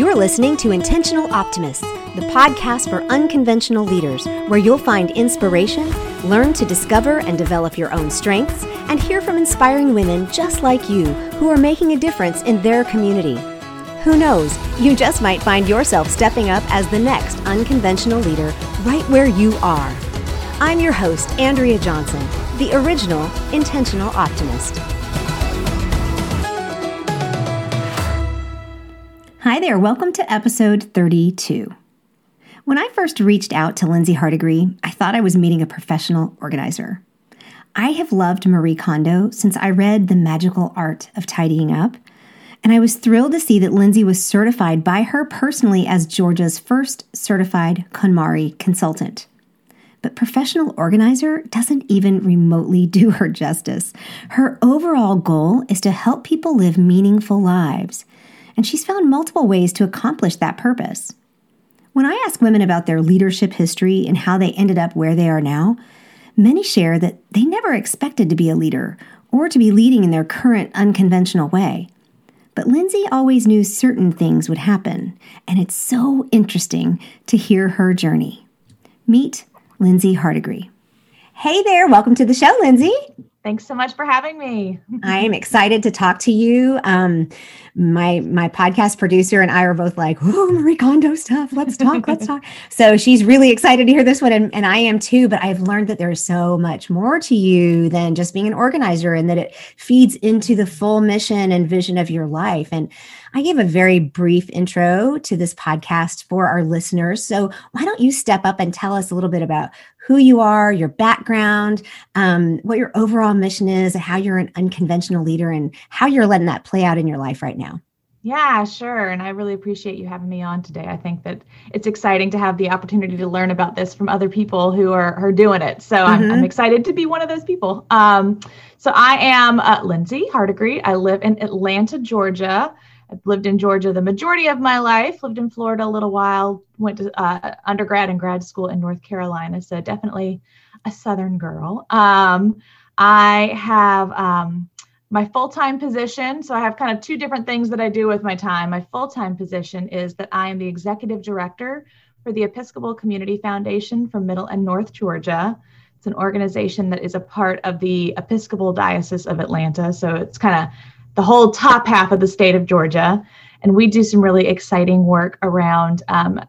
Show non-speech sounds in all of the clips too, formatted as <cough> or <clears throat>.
You're listening to Intentional Optimists, the podcast for unconventional leaders, where you'll find inspiration, learn to discover and develop your own strengths, and hear from inspiring women just like you who are making a difference in their community. Who knows, you just might find yourself stepping up as the next unconventional leader right where you are. I'm your host, Andrea Johnson, the original Intentional Optimist. Hi there, welcome to episode 32. When I first reached out to Lindsey Hardegree, I thought I was meeting a professional organizer. I have loved Marie Kondo since I read The Magical Art of Tidying Up, and I was thrilled to see that Lindsey was certified by her personally as Georgia's first certified KonMari consultant. But professional organizer doesn't even remotely do her justice. Her overall goal is to help people live meaningful lives and she's found multiple ways to accomplish that purpose. When I ask women about their leadership history and how they ended up where they are now, many share that they never expected to be a leader or to be leading in their current unconventional way. But Lindsey always knew certain things would happen, and it's so interesting to hear her journey. Meet Lindsey Hardegree. Hey there, welcome to the show, Lindsey. Thanks so much for having me. I am excited to talk to you. Um, my my podcast producer and I are both like, "Oh, Marie Kondo stuff. Let's talk. let's talk." <laughs> So she's really excited to hear this one, and, and I am too. But I've learned that there's so much more to you than just being an organizer, and that it feeds into the full mission and vision of your life. And I gave a very brief intro to this podcast for our listeners. So why don't you step up and tell us a little bit about who you are, your background, um, what your overall mission is, how you're an unconventional leader, and how you're letting that play out in your life right now. Yeah, sure. And I really appreciate you having me on today. I think that it's exciting to have the opportunity to learn about this from other people who are, are doing it. So mm-hmm. I'm, I'm, mm-hmm. excited to be one of those people. Um, so I am uh, Lindsey Hardegree. I live in Atlanta, Georgia. I've lived in Georgia the majority of my life, lived in Florida a little while, went to uh, undergrad and grad school in North Carolina. So definitely a Southern girl. Um, I have um, my full time position. So I have kind of two different things that I do with my time. My full time position is that I am the executive director for the Episcopal Community Foundation for Middle and North Georgia. It's an organization that is a part of the Episcopal Diocese of Atlanta. So it's kind of the whole top half of the state of Georgia. And we do some really exciting work around um,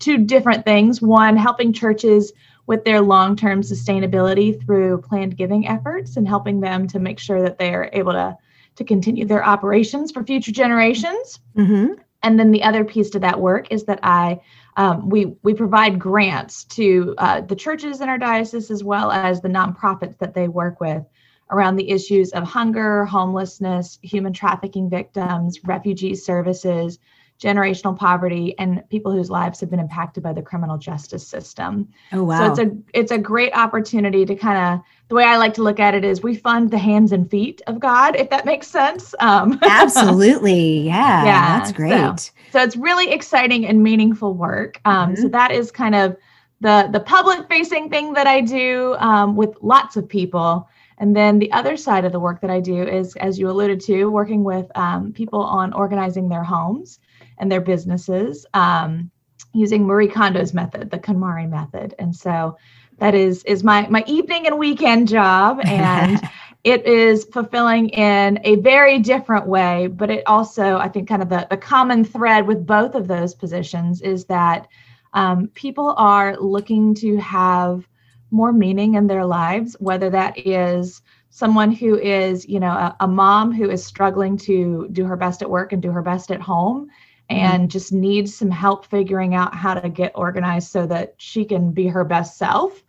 two different things. One, helping churches with their long term sustainability through planned giving efforts and helping them to make sure that they are able to, to continue their operations for future generations. Mm-hmm. And then the other piece to that work is that I um, we we provide grants to uh, the churches in our diocese as well as the nonprofits that they work with around the issues of hunger, homelessness, human trafficking victims, refugee services, generational poverty, and people whose lives have been impacted by the criminal justice system. Oh wow. So it's a it's a great opportunity to kind of the way I like to look at it is we fund the hands and feet of God, if that makes sense. Um, <laughs> Absolutely. Yeah. Yeah. That's great. So, so, it's really exciting and meaningful work. Um, mm-hmm. So that is kind of the the public facing thing that I do um, with lots of people. And then the other side of the work that I do is, as you alluded to, working with um, people on organizing their homes and their businesses um, using Marie Kondo's method, the KonMari method. And so that is is my my evening and weekend job, <laughs> and it is fulfilling in a very different way. But it also, I think, kind of the the common thread with both of those positions is that um, people are looking to have more meaning in their lives, whether that is someone who is, you know, a, a, mom who is struggling to do her best at work and do her best at home and mm-hmm. just needs some help figuring out how to get organized so that she can be her best self.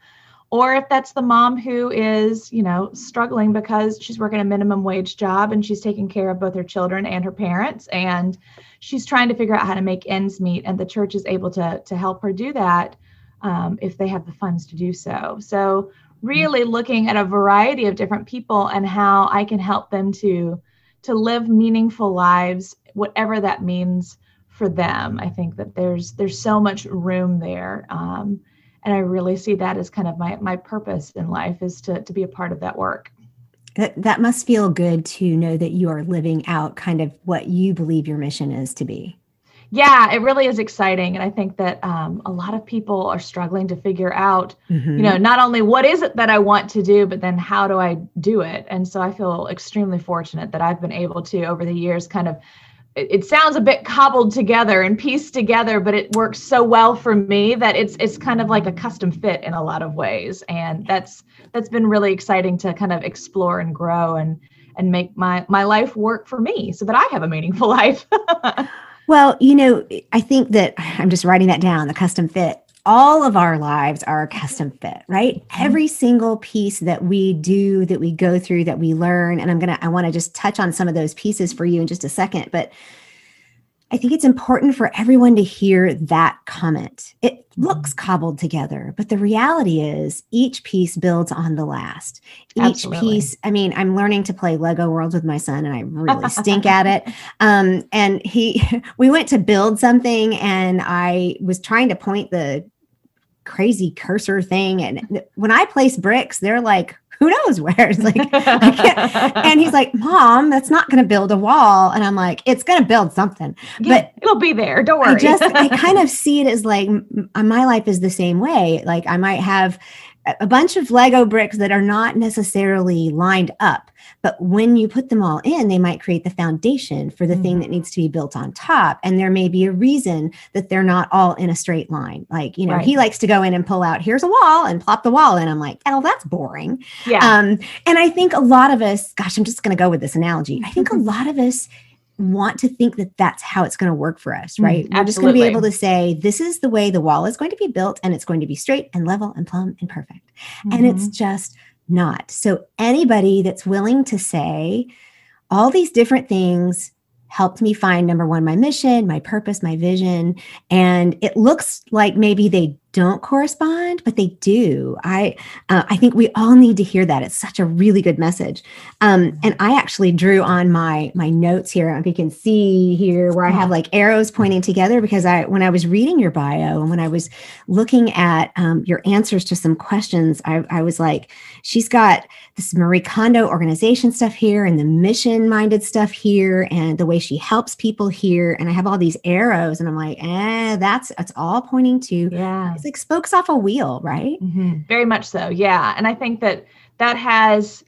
Or if that's the mom who is, you know, struggling because she's working a minimum wage job and she's taking care of both her children and her parents and she's trying to figure out how to make ends meet and the church is able to to help her do that um, if they have the funds to do so. So, really looking at a variety of different people and how I can help them to to live meaningful lives, whatever that means for them. I think that there's there's so much room there. Um, and I really see that as kind of my my purpose in life is to to be a part of that work. That, that must feel good to know that you are living out kind of what you believe your mission is to be. Yeah, it really is exciting. And I think that um, a lot of people are struggling to figure out, mm-hmm. you know, not only what is it that I want to do, but then how do I do it? And so I feel extremely fortunate that I've been able to, over the years, kind of it sounds a bit cobbled together and pieced together but it works so well for me that it's it's kind of like a custom fit in a lot of ways and that's that's been really exciting to kind of explore and grow and and make my my life work for me so that i have a meaningful <laughs> life well you know i think that i'm just writing that down the custom fit all of our lives are a custom fit, right? Mm-hmm. Every single piece that we do, that we go through, that we learn. And I'm going to, I want to just touch on some of those pieces for you in just a second. But I think it's important for everyone to hear that comment. It. Looks cobbled together, but the reality is each piece builds on the last. Each Absolutely. piece, I mean, I'm learning to play Lego Worlds with my son and I really <laughs> stink at it. Um, and he, <laughs> we went to build something and I was trying to point the crazy cursor thing. And <laughs> when I place bricks, they're like, who knows where? It's like, <laughs> and he's like, Mom, that's not going to build a wall. And I'm like, it's going to build something, yeah, but it'll be there. Don't worry. I just, I kind <laughs> of see it as like my life is the same way. Like I might have a bunch of Lego bricks that are not necessarily lined up but when you put them all in, they might create the foundation for the mm-hmm. thing that needs to be built on top. And there may be a reason that they're not all in a straight line. Like, you know, right. he likes to go in and pull out, here's a wall and plop the wall in. I'm like, oh, that's boring. Yeah. Um, and I think a lot of us, gosh, I'm just going to go with this analogy. I think a <laughs> lot of us want to think that that's how it's going to work for us, right? Mm, We're just going to be able to say, this is the way the wall is going to be built, and it's going to be straight and level and plumb and perfect. Mm-hmm. And it's mm-hmm. just not. So, anybody that's willing to say all these different things helped me find number one, my mission, my purpose, my vision. And it looks like maybe they don't correspond, but they do. I uh, I think we all need to hear that. It's such a really good message. Um, and I actually drew on my my notes here. If you can see here where I have like arrows pointing together because I when I was reading your bio and when I was looking at um, your answers to some questions, I, I was like, she's got this Marie Kondo organization stuff here and the mission minded stuff here and the way she helps people here. And I have all these arrows and I'm like, eh, that's it's all pointing to yeah like spokes off a wheel, right? Mm-hmm. Very much so. Yeah. And I think that that has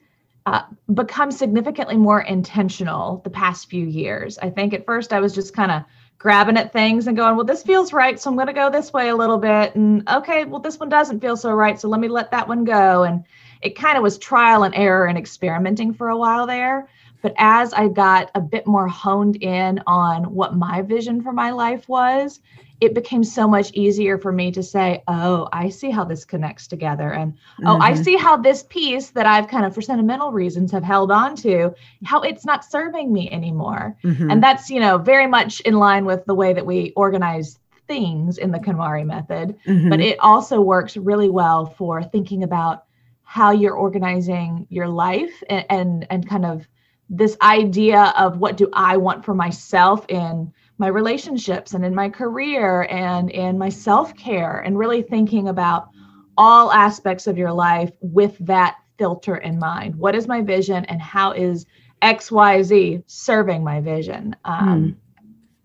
uh, become significantly more intentional the past few years. I think at first I was just kind of grabbing at things and going, well, this feels right. So I'm going to go this way a little bit. And okay, well, this one doesn't feel so right. So let me let that one go. And it kind of was trial and error and experimenting for a while there. But as I got a bit more honed in on what my vision for my life was, it became so much easier for me to say, oh, I see how this connects together. And mm-hmm. oh, I mm-hmm. see how this piece that I've kind of, for sentimental reasons, have held on to, how it's not serving me anymore. Mm-hmm. And that's, you know, very much in line with the way that we organize things in the KonMari method. Mm-hmm. But it also works really well for thinking about how you're organizing your life and, and, and kind of this idea of what do I want for myself in my relationships and in my career and in my self care, and really thinking about all aspects of your life with that filter in mind. What is my vision, and how is XYZ serving my vision? Um, mm.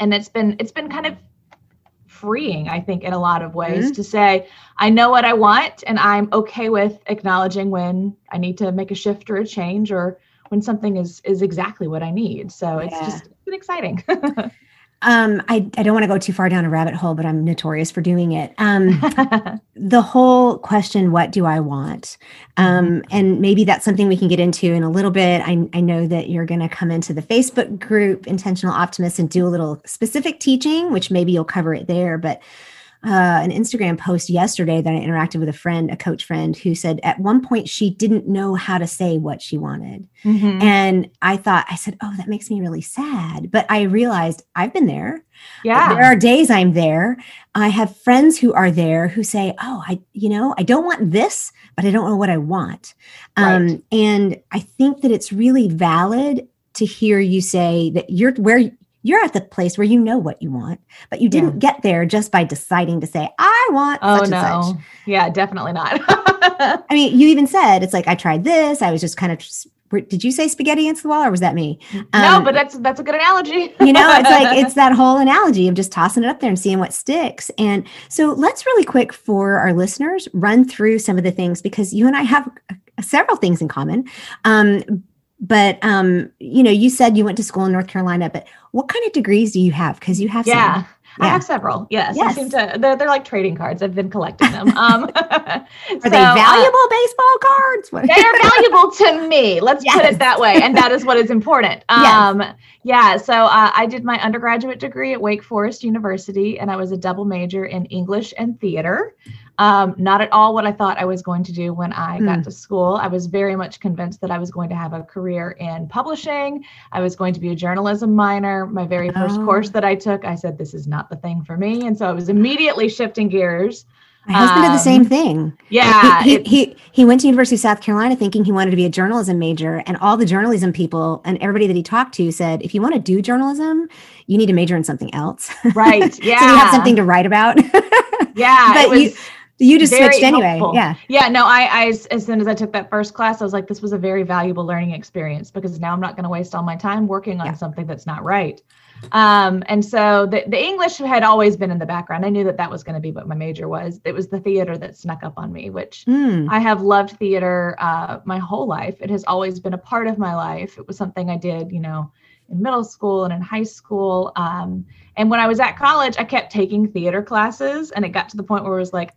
And it's been it's been kind of freeing, I think, in a lot of ways mm-hmm. to say, I know what I want, and I'm okay with acknowledging when I need to make a shift or a change, or when something is is exactly what I need. So it's yeah. just been exciting. <laughs> Um, I, I don't want to go too far down a rabbit hole, but I'm notorious for doing it. Um, <laughs> the whole question, what do I want? Um, mm-hmm. and maybe that's something we can get into in a little bit. I, I know that you're going to come into the Facebook group, Intentional Optimist, and do a little specific teaching, which maybe you'll cover it there. But uh, an Instagram post yesterday that I interacted with a friend, a coach friend, who said at one point she didn't know how to say what she wanted. Mm-hmm. And I thought, I said, Oh, that makes me really sad. But I realized I've been there. Yeah. There are days I'm there. I have friends who are there who say, Oh, I, you know, I don't want this, but I don't know what I want. Um, right. And I think that it's really valid to hear you say that you're where you're at the place where you know what you want, but you didn't yeah. get there just by deciding to say, I want oh, no. Yeah, definitely not. <laughs> I mean, you even said it's like I tried this. I was just kind of did you say spaghetti against the wall or was that me? Um, no, but that's that's a good analogy. you know, it's like <laughs> it's that whole analogy of just tossing it up there and seeing what sticks. And so let's really quick for our listeners run through some of the things because you and I have several things in common. Um, but um, you know, you said you went to school in North Carolina, but what kind of degrees do you have? Because you have yeah. Some. Yeah. I have several. Yes. yes. I seem to, they're, they're like trading cards. I've been collecting them. <laughs> Um, are so, they valuable uh, baseball cards? they are valuable to me. Let's yes. put it that way. And that is what is important. <laughs> Um, yes. Yeah. So uh, I did my undergraduate degree at Wake Forest University, and I was a double major in English and theater. Um, not at all what I thought I was going to do when I got hmm. to school. I was very much convinced that I was going to have a career in publishing. I was going to be a journalism minor. My very first oh. course that I took, I said, this is not the thing for me. And so I was immediately shifting gears. My husband um, did the same um, thing. Yeah. He, he, he, he, went to University of South Carolina thinking he wanted to be a journalism major. And all the journalism people and everybody that he talked to said, if you want to do journalism, you need to major in something else. Right. <laughs> Yeah. so you have something to write about. <laughs> yeah. but was, you, you just switched anyway. Helpful. Yeah. Yeah. No, I, I, as soon as I took that first class, I was like, this was a very valuable learning experience because now I'm not going to waste all my time working on yeah. something that's not right. Um, and so the, the English had always been in the background. I knew that that was going to be what my major was. It was the theater that snuck up on me, which mm. I have loved theater uh, my whole life. It has always been a part of my life. It was something I did, you know, in middle school and in high school. Um, and when I was at college, I kept taking theater classes, and it got to the point where it was like,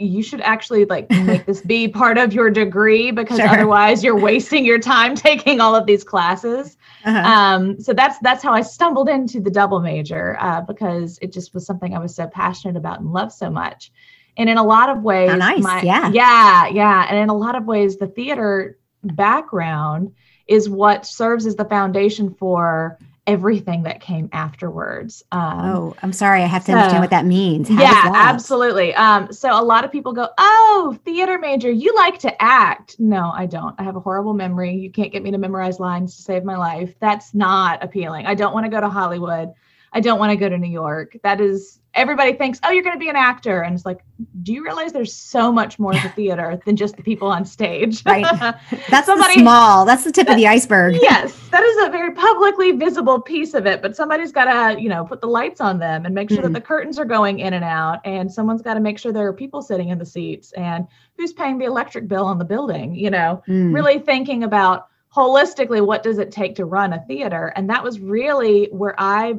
you should actually like make this be <laughs> part of your degree because sure. otherwise you're wasting your time <laughs> taking all of these classes. Uh-huh. Um, so that's that's how I stumbled into the double major uh, because it just was something I was so passionate about and loved so much. And in a lot of ways, nice. my, yeah, yeah, yeah, and in a lot of ways, the theater background is what serves as the foundation for everything that came afterwards. Um, oh, I'm sorry. I have to so, understand what that means. How yeah, that? absolutely. Um, so a lot of people go, Oh, theater major, you like to act. No, I don't. I have a horrible memory. You can't get me to memorize lines to save my life. That's not appealing. I don't want to go to Hollywood. I don't want to go to New York. That is everybody thinks, oh, you're going to be an actor. And it's like, do you realize there's so much more to <laughs> theater than just the people on stage? <laughs> Right. That's somebody, small. That's the tip of the <laughs> iceberg. yes. That is a very publicly visible piece of it. But somebody's got to, you know, put the lights on them and make sure mm. that the curtains are going in and out. And someone's got to make sure there are people sitting in the seats and who's paying the electric bill on the building, you know, mm. really thinking about holistically what does it take to run a theater and that was really where i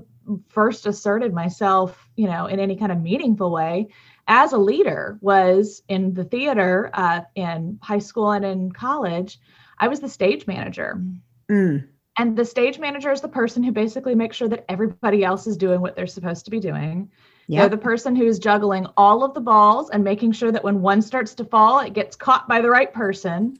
first asserted myself, you know, in any kind of meaningful way as a leader was in the theater uh, in high school and in college. I was the stage manager. Mm. And the stage manager is the person who basically makes sure that everybody else is doing what they're supposed to be doing. Yep. They're the person who's juggling all of the balls and making sure that when one starts to fall, it gets caught by the right person.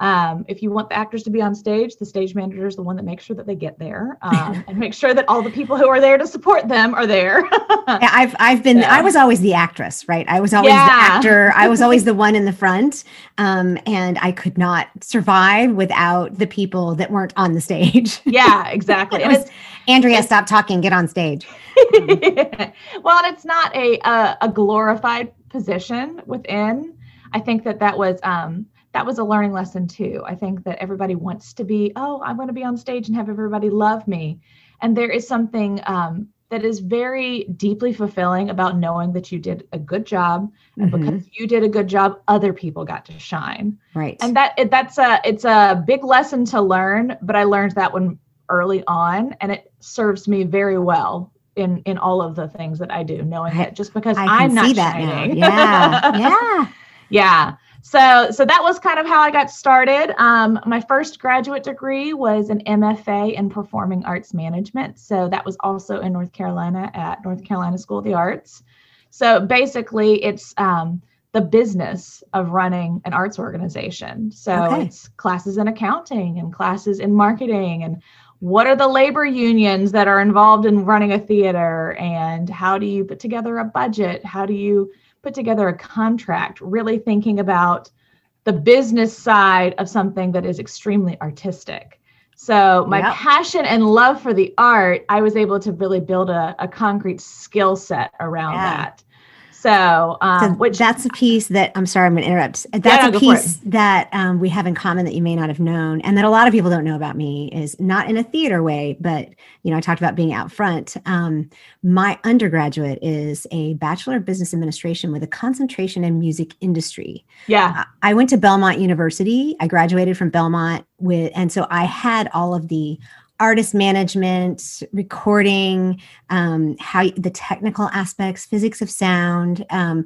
Um, if you want the actors to be on stage, the stage manager is the one that makes sure that they get there um, and make sure that all the people who are there to support them are there. <laughs> I've I've been yeah. I was always the actress, right? I was always yeah. the actor. I was always the <laughs> one in the front, um, and I could not survive without the people that weren't on the stage. <laughs> Yeah, exactly. it was, Andrea, stop talking. Get on stage. well, it's not a, a, a glorified position within. I think that that was um, that was a learning lesson too. I think that everybody wants to be, oh, I want to be on stage and have everybody love me. And there is something um, that is very deeply fulfilling about knowing that you did a good job, and mm-hmm. because you did a good job, other people got to shine. Right. And that that's a it's a big lesson to learn, but I learned that one early on, and it serves me very well in in all of the things that I do, knowing I, that just because I am not shining. Yeah. <laughs> Yeah. yeah so so that was kind of how i got started. Um, my first graduate degree was an mfa in performing arts management. So that was also in north carolina at north carolina school of the arts. So basically it's um, the business of running an arts organization. So okay. it's classes in accounting and classes in marketing and what are the labor unions that are involved in running a theater and how do you put together a budget? How do you put together a contract, really thinking about the business side of something that is extremely artistic. So, my yep. passion and love for the art, I was able to really build a, a concrete skill set around yeah. that. So, um, so which that's a piece that I'm sorry, I'm going to interrupt. That's Yeah, a no, piece that um, we have in common that you may not have known, and that a lot of people don't know about me. Is not in a theater way, but you know, I talked about being out front. Um, my undergraduate is a bachelor of business administration with a concentration in music industry. yeah, I went to Belmont University. I graduated from Belmont with, and so I had all of the artist management, recording, um, how the technical aspects, physics of sound, um,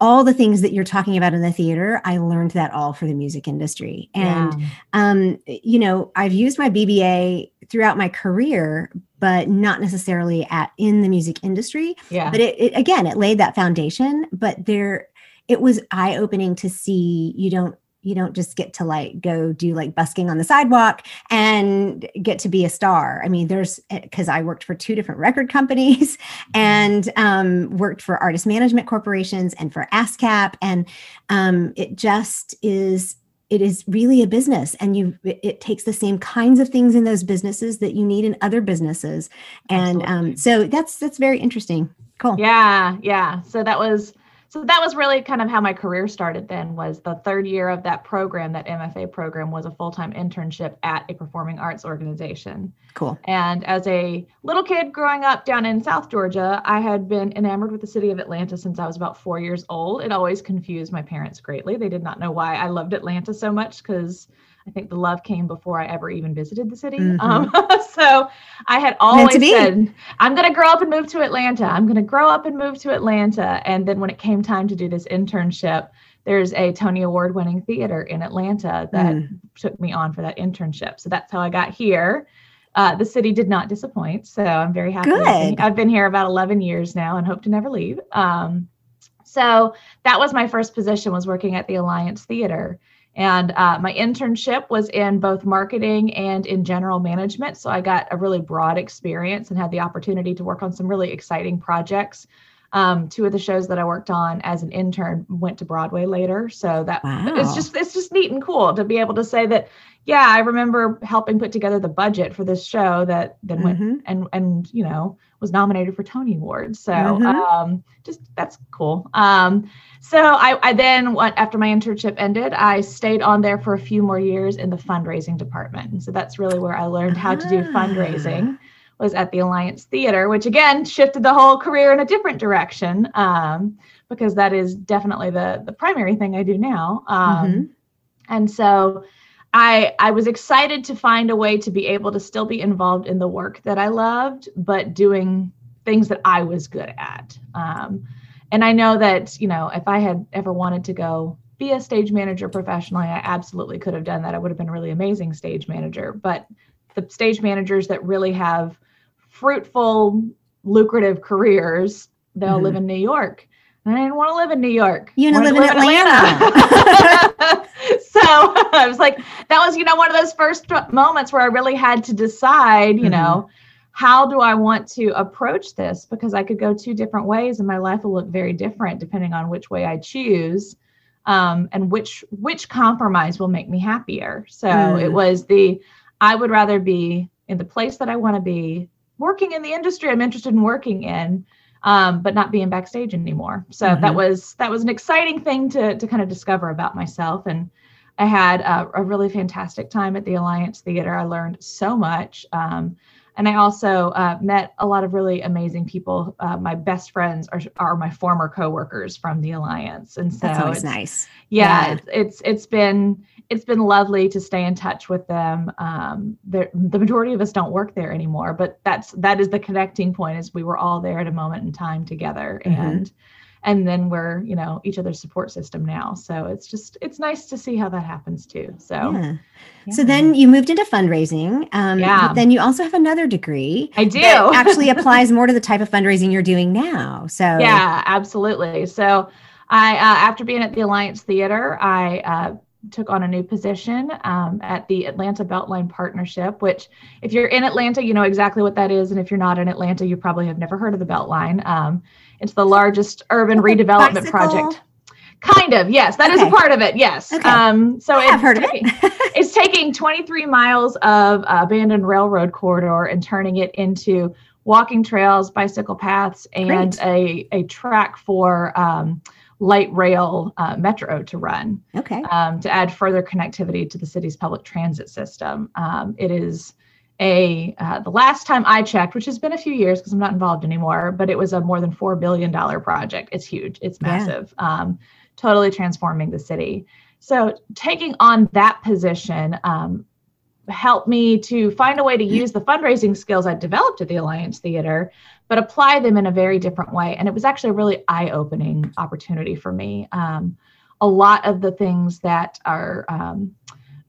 all the things that you're talking about in the theater. I learned that all for the music industry, and yeah. um, you know, I've used my BBA throughout my career, but not necessarily at in the music industry yeah. but it, it again it laid that foundation but there it was eye opening to see you don't you don't just get to like go do like busking on the sidewalk and get to be a star. I mean there's because i worked for two different record companies and um, worked for artist management corporations and for ascap and um, it just is it is really a business and you it, it takes the same kinds of things in those businesses that you need in other businesses. And um, so that's that's very interesting. Cool. Yeah, yeah. So that was so that was really kind of how my career started then was the third year of that program, that MFA program was a full-time internship at a performing arts organization. cool And as a little kid growing up down in South Georgia, I had been enamored with the city of Atlanta since I was about four years old. It always confused my parents greatly. They did not know why I loved Atlanta so much because I think the love came before I ever even visited the city. Mhm. Um, <laughs> so I had always said, I'm going to grow up and move to Atlanta. I'm going to grow up and move to Atlanta. And then when it came time to do this internship, there's a Tony Award winning theater in Atlanta that Mm. took me on for that internship. So that's how I got here. Uh, the city did not disappoint. So I'm very happy. I've been- Good. I've been here about 11 years now and hope to never leave. Um, so that was my first position was working at the Alliance Theater. And uh, my internship was in both marketing and in general management. So I got a really broad experience and had the opportunity to work on some really exciting projects. Um, two of the shows that I worked on as an intern went to Broadway later. So that Wow. it's just it's just neat and cool to be able to say that, yeah, I remember helping put together the budget for this show that then went Mhm. and and you know was nominated for Tony Awards. So Mhm. um, just that's cool. Um, so I, I then went after my internship ended, I stayed on there for a few more years in the fundraising department. And so that's really where I learned how to do Ah. fundraising was at the Alliance Theater, which again shifted the whole career in a different direction um, because that is definitely the the primary thing I do now. Um, Mhm. and so I I was excited to find a way to be able to still be involved in the work that I loved, but doing things that I was good at. Um, and I know that you know if I had ever wanted to go be a stage manager professionally, I absolutely could have done that. I would have been a really amazing stage manager. But the stage managers that really have fruitful, lucrative careers, they'll Mhm. live in New York. And I didn't want to live in New York. You wanna Wanted live in Atlanta. <laughs> so <laughs> I was like, that was, you know, one of those first moments where I really had to decide, you Mhm. know, how do I want to approach this? Because I could go two different ways and my life will look very different depending on which way I choose. Um, and which which compromise will make me happier. So Mm. it was the I would rather be in the place that I want to be, working in the industry I'm interested in working in, um, but not being backstage anymore. So Mhm. that was that was an exciting thing to to kind of discover about myself. And I had a, a really fantastic time at the Alliance Theater. I learned so much. Um, and I also uh, met a lot of really amazing people. Uh, my best friends are, are my former coworkers from the Alliance, and so That's it's- nice. yeah, Yeah. It's, it's it's been it's been lovely to stay in touch with them. Um, the majority of us don't work there anymore, but that's that is the connecting point. Is we were all there at a moment in time together, Mhm. and and then we're you know each other's support system now. So it's just it's nice to see how that happens too. So yeah. So then you moved into fundraising. Um, Yeah. Then you also have another degree I do that <laughs> actually applies more to the type of fundraising you're doing now. So Yeah, absolutely. So I, uh, after being at the Alliance Theater, I uh, took on a new position um, at the Atlanta Beltline Partnership, which, if you're in Atlanta, you know exactly what that is. And if you're not in Atlanta, you probably have never heard of the Beltline. Um, it's the largest urban redevelopment bicycle? project. Kind of, yes. that is Okay. a part of it, yes. Okay. Um, so I have it's heard of taking- it. it's taking 23 miles of uh, abandoned railroad corridor and turning it into walking trails, bicycle paths, and a, a track for um, light rail uh, metro to run. Okay. Um, to add further connectivity to the city's public transit system. Um, it is a uh, the last time I checked, which has been a few years because I'm not involved anymore, but it was a more than four billion dollar project. It's huge. It's massive. Yeah. Um, totally transforming the city. So taking on that position um, helped me to find a way to use the fundraising skills I developed at the Alliance Theater, but apply them in a very different way. And it was actually a really eye-opening opportunity for me. Um, a lot of the things that are um,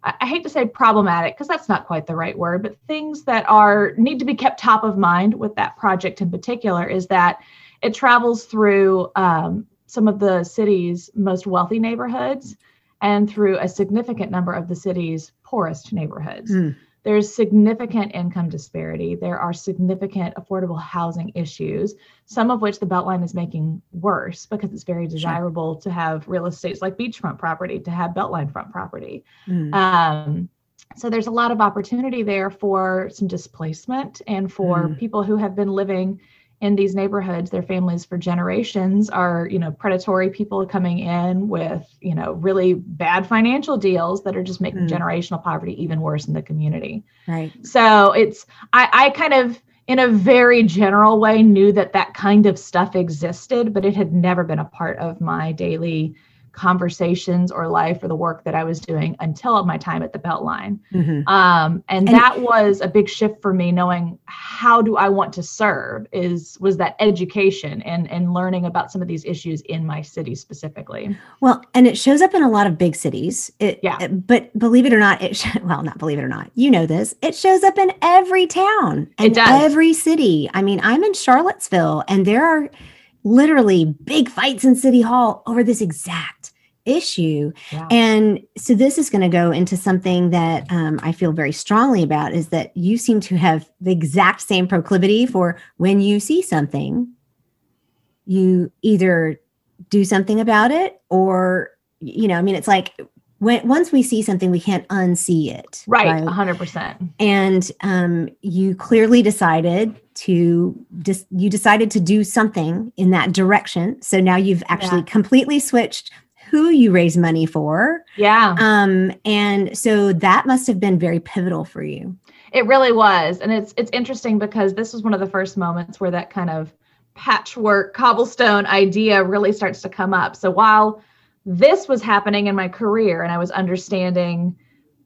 I hate to say problematic because that's not quite the right word, but things that are need to be kept top of mind with that project in particular is that it travels through um, some of the city's most wealthy neighborhoods and through a significant number of the city's poorest neighborhoods. Mm there's significant income disparity. There are significant affordable housing issues, some of which the Beltline is making worse because it's very desirable sure. to have real estates like beachfront property, to have Beltline front property. Mm. Um, so there's a lot of opportunity there for some displacement and for mm. people who have been living in these neighborhoods their families for generations are you know predatory people coming in with you know really bad financial deals that are just making mm. generational poverty even worse in the community right so it's i i kind of in a very general way knew that that kind of stuff existed but it had never been a part of my daily conversations or life or the work that I was doing until my time at the Beltline. Mm-hmm. Um, and, and that was a big shift for me, knowing how do I want to serve is was that education and and learning about some of these issues in my city specifically. Well, and it shows up in a lot of big cities. It, yeah. It, but believe it or not, it <laughs> well, not believe it or not, you know this. It shows up in every town and every city. I mean, I'm in Charlottesville, and there are literally big fights in City Hall over this exact issue. And so this is going to go into something that um, I feel very strongly about is that you seem to have the exact same proclivity for when you see something, you either do something about it or, you know, I mean, it's like when once we see something, we can't unsee it. Right, right? 100%. And um, you clearly decided to just dis- you decided to do something in that direction. So now you've actually yeah. completely switched who you raise money for. Yeah. Um, and so that must have been very pivotal for you. It really was. And it's it's interesting because this was one of the first moments where that kind of patchwork cobblestone idea really starts to come up. So while this was happening in my career and I was understanding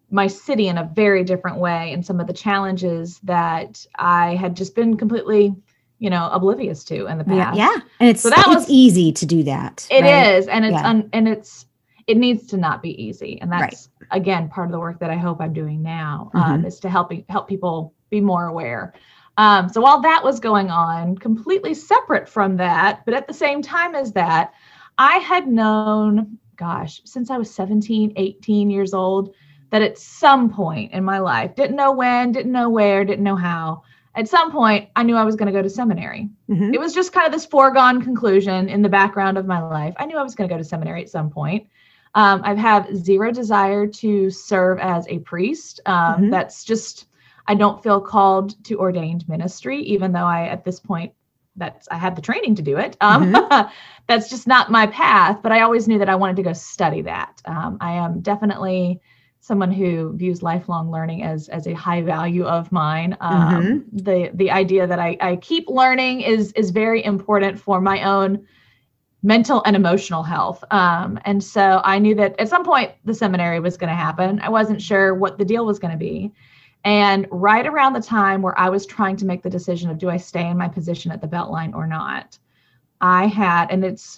my city in a very different way and some of the challenges that I had just been completely you know oblivious to in the past. Yeah, yeah. and it's so that it's was easy to do that. It right? is, and it's yeah. un, and it's it needs to not be easy, and that's right. again part of the work that I hope I'm doing now um, mm-hmm. is to help help people be more aware. Um, so while that was going on, completely separate from that, but at the same time as that, I had known, gosh, since I was 17, 18 years old, that at some point in my life, didn't know when, didn't know where, didn't know how, at some point, I knew I was going to go to seminary. Mm-hmm. It was just kind of this foregone conclusion in the background of my life. I knew I was going to go to seminary at some point. Um, I have zero desire to serve as a priest. Um, mm-hmm. That's just, I don't feel called to ordained ministry, even though I, at this point, that's I had the training to do it. Um, mm-hmm. <laughs> that's just not my path. But I always knew that I wanted to go study that. Um, I am definitely someone who views lifelong learning as as a high value of mine. Um, mm-hmm. The the idea that I, I keep learning is is very important for my own mental and emotional health. Um, and so I knew that at some point the seminary was going to happen. I wasn't sure what the deal was going to be. And right around the time where I was trying to make the decision of do I stay in my position at the Beltline or not, I had, and it's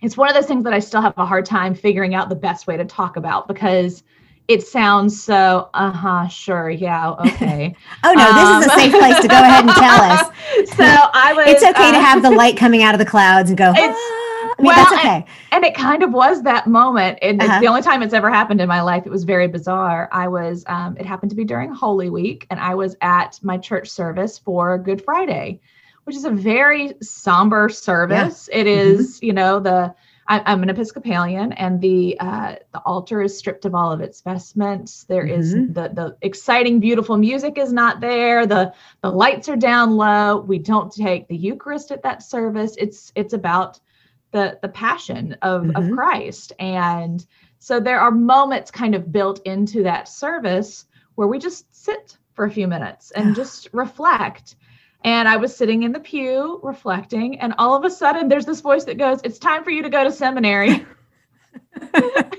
it's one of those things that I still have a hard time figuring out the best way to talk about because it sounds so uh-huh sure yeah okay <laughs> oh no um, this is a safe place to go ahead and tell us <laughs> so i was it's okay to have the <laughs> light coming out of the clouds and go ah. I mean, well, that's okay. And, and, it kind of was that moment. And uh-huh. it's the only time it's ever happened in my life. It was very bizarre. I was, um, it happened to be during Holy Week, and I was at my church service for Good Friday, which is a very somber service. Yeah. It mm-hmm. mm-hmm. you know, the I, am an Episcopalian, and the uh, the altar is stripped of all of its vestments. There mm-hmm. is the the exciting, beautiful music is not there. the The lights are down low. We don't take the Eucharist at that service. It's it's about the the passion of mm-hmm. of Christ, and so there are moments kind of built into that service where we just sit for a few minutes and just reflect and I was sitting in the pew reflecting, and all of a sudden there's this voice that goes, It's time for you to go to seminary. <laughs> I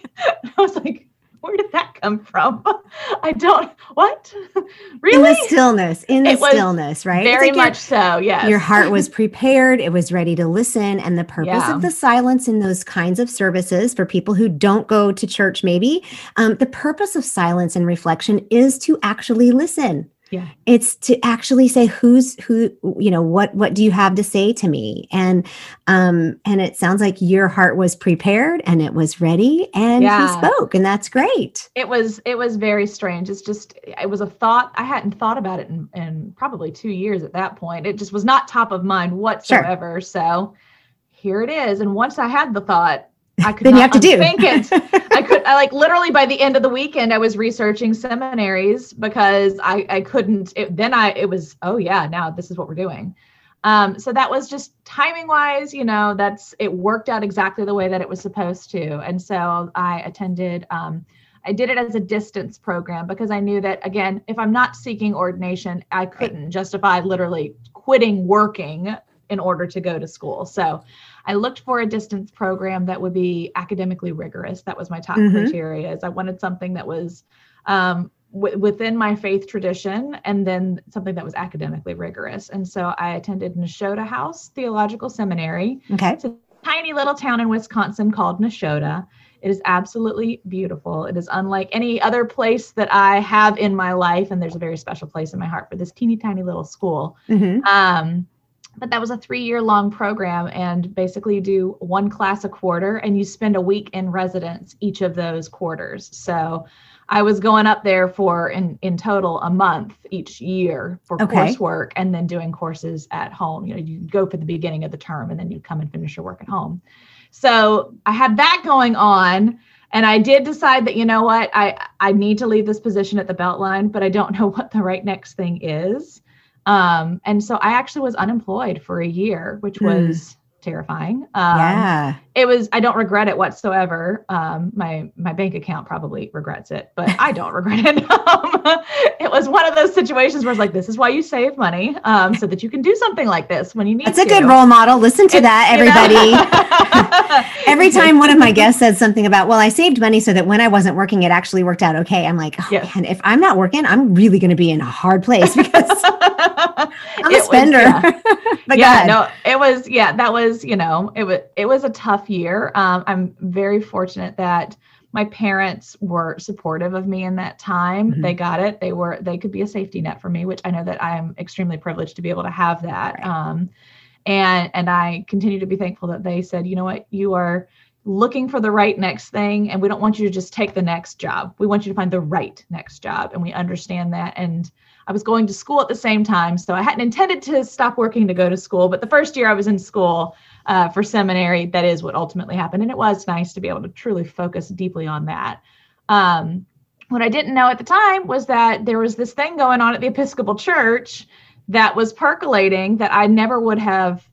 was like, Where did that come from? <laughs> I don't, what? <laughs> really? In the stillness, in the stillness, right? Very like much so, yes. Your heart was prepared, it was ready to listen. And the purpose yeah. of the silence in those kinds of services for people who don't go to church, maybe, um, the purpose of silence and reflection is to actually listen yeah. It's to actually say who's who you know what what do you have to say to me? And um and it sounds like your heart was prepared and it was ready and yeah. he spoke and that's great. It was it was very strange. It's just it was a thought i hadn't thought about it in, in probably two years at that point. It just was not top of mind whatsoever. Sure. so here it is. And once i had the thought I could <laughs> then you have to do. it. <laughs> I could, I like literally by the end of the weekend, I was researching seminaries because I, I couldn't. It, then I, it was, oh yeah, now this is what we're doing. Um, so that was just timing wise, you know, that's it worked out exactly the way that it was supposed to. And so I attended. Um, I did it as a distance program because I knew that again, if I'm not seeking ordination, I couldn't justify literally quitting working in order to go to school. So I looked for a distance program that would be academically rigorous. That was my top mm-hmm. criteria. Is I wanted something that was um, w- within my faith tradition, and then something that was academically rigorous. And so I attended Nashotah House Theological Seminary. Okay, it's a tiny little town in Wisconsin called Nashotah. It is absolutely beautiful. It is unlike any other place that I have in my life, and there's a very special place in my heart for this teeny tiny little school. Mm-hmm. Um, but that was a three year long program and basically you do one class a quarter and you spend a week in residence each of those quarters. So i was going up there for in in total a month each year for okay. coursework and then doing courses at home. You know you go for the beginning of the term and then you come and finish your work at home. So i had that going on and i did decide that you know what i i need to leave this position at the beltline but i don't <laughs> know what the right next thing is um, and so I actually was unemployed for a year, which hmm. was terrifying. Um, yeah. It was, I don't regret it whatsoever. Um, my, my bank account probably regrets it, but I don't <laughs> regret it. Um, it was one of those situations where it's like, this is why you save money, um, so that you can do something like this when you need That's a good role model. Listen to it's, that, everybody. <laughs> Every time one of my guests says something about, well, I saved money so that when I wasn't working, it actually worked out okay. I'm like, oh yes. man, if I'm not working, I'm really going to be in a hard place because <laughs> I'm a spender. Was, yeah, yeah no, it was, yeah, that was was, you know, it was it was a tough year. Um, I'm very fortunate that my parents were supportive of me in that time. Mm-hmm. They got it. They were they could be a safety net for me, which I know that I am extremely privileged to be able to have that. Right. Um, and and I continue to be thankful that they said, you know what, you are looking for the right next thing and we don't want you to just take the next job we want you to find the right next job and we understand that and i was going to school at the same time so i hadn't intended to stop working to go to school but the first year i was in school uh, for seminary that is what ultimately happened and it was nice to be able to truly focus deeply on that um, what i didn't know at the time was that there was this thing going on at the episcopal church that was percolating that i never would have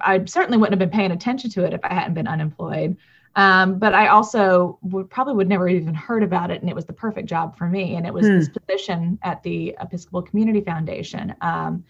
I certainly wouldn't have been paying attention to it if I hadn't been unemployed. Um, but I also would probably would never even heard about it, and it was the perfect job for me. And it was hmm. this position at the Episcopal Community Foundation. Um,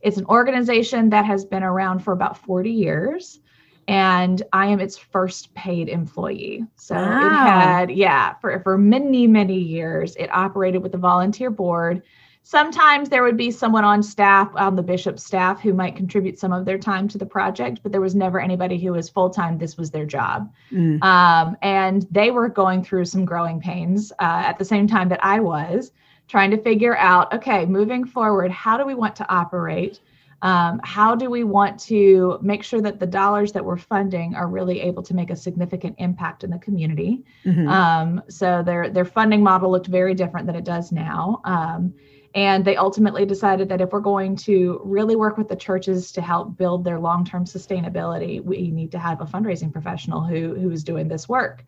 it's an organization that has been around for about 40 years, and I am its first paid employee. So wow. it had, yeah, for for many many years, it operated with a volunteer board Sometimes there would be someone on staff, on the bishop's staff, who might contribute some of their time to the project, but there was never anybody who was full time. This was their job. Mm. Um, and they were going through some growing pains uh, at the same time that I was trying to figure out okay, moving forward, how do we want to operate? Um, how do we want to make sure that the dollars that we're funding are really able to make a significant impact in the community? Mm-hmm. Um, so their their funding model looked very different than it does now. Um, And they ultimately decided that if we're going to really work with the churches to help build their long-term sustainability, we need to have a fundraising professional who who is doing this work.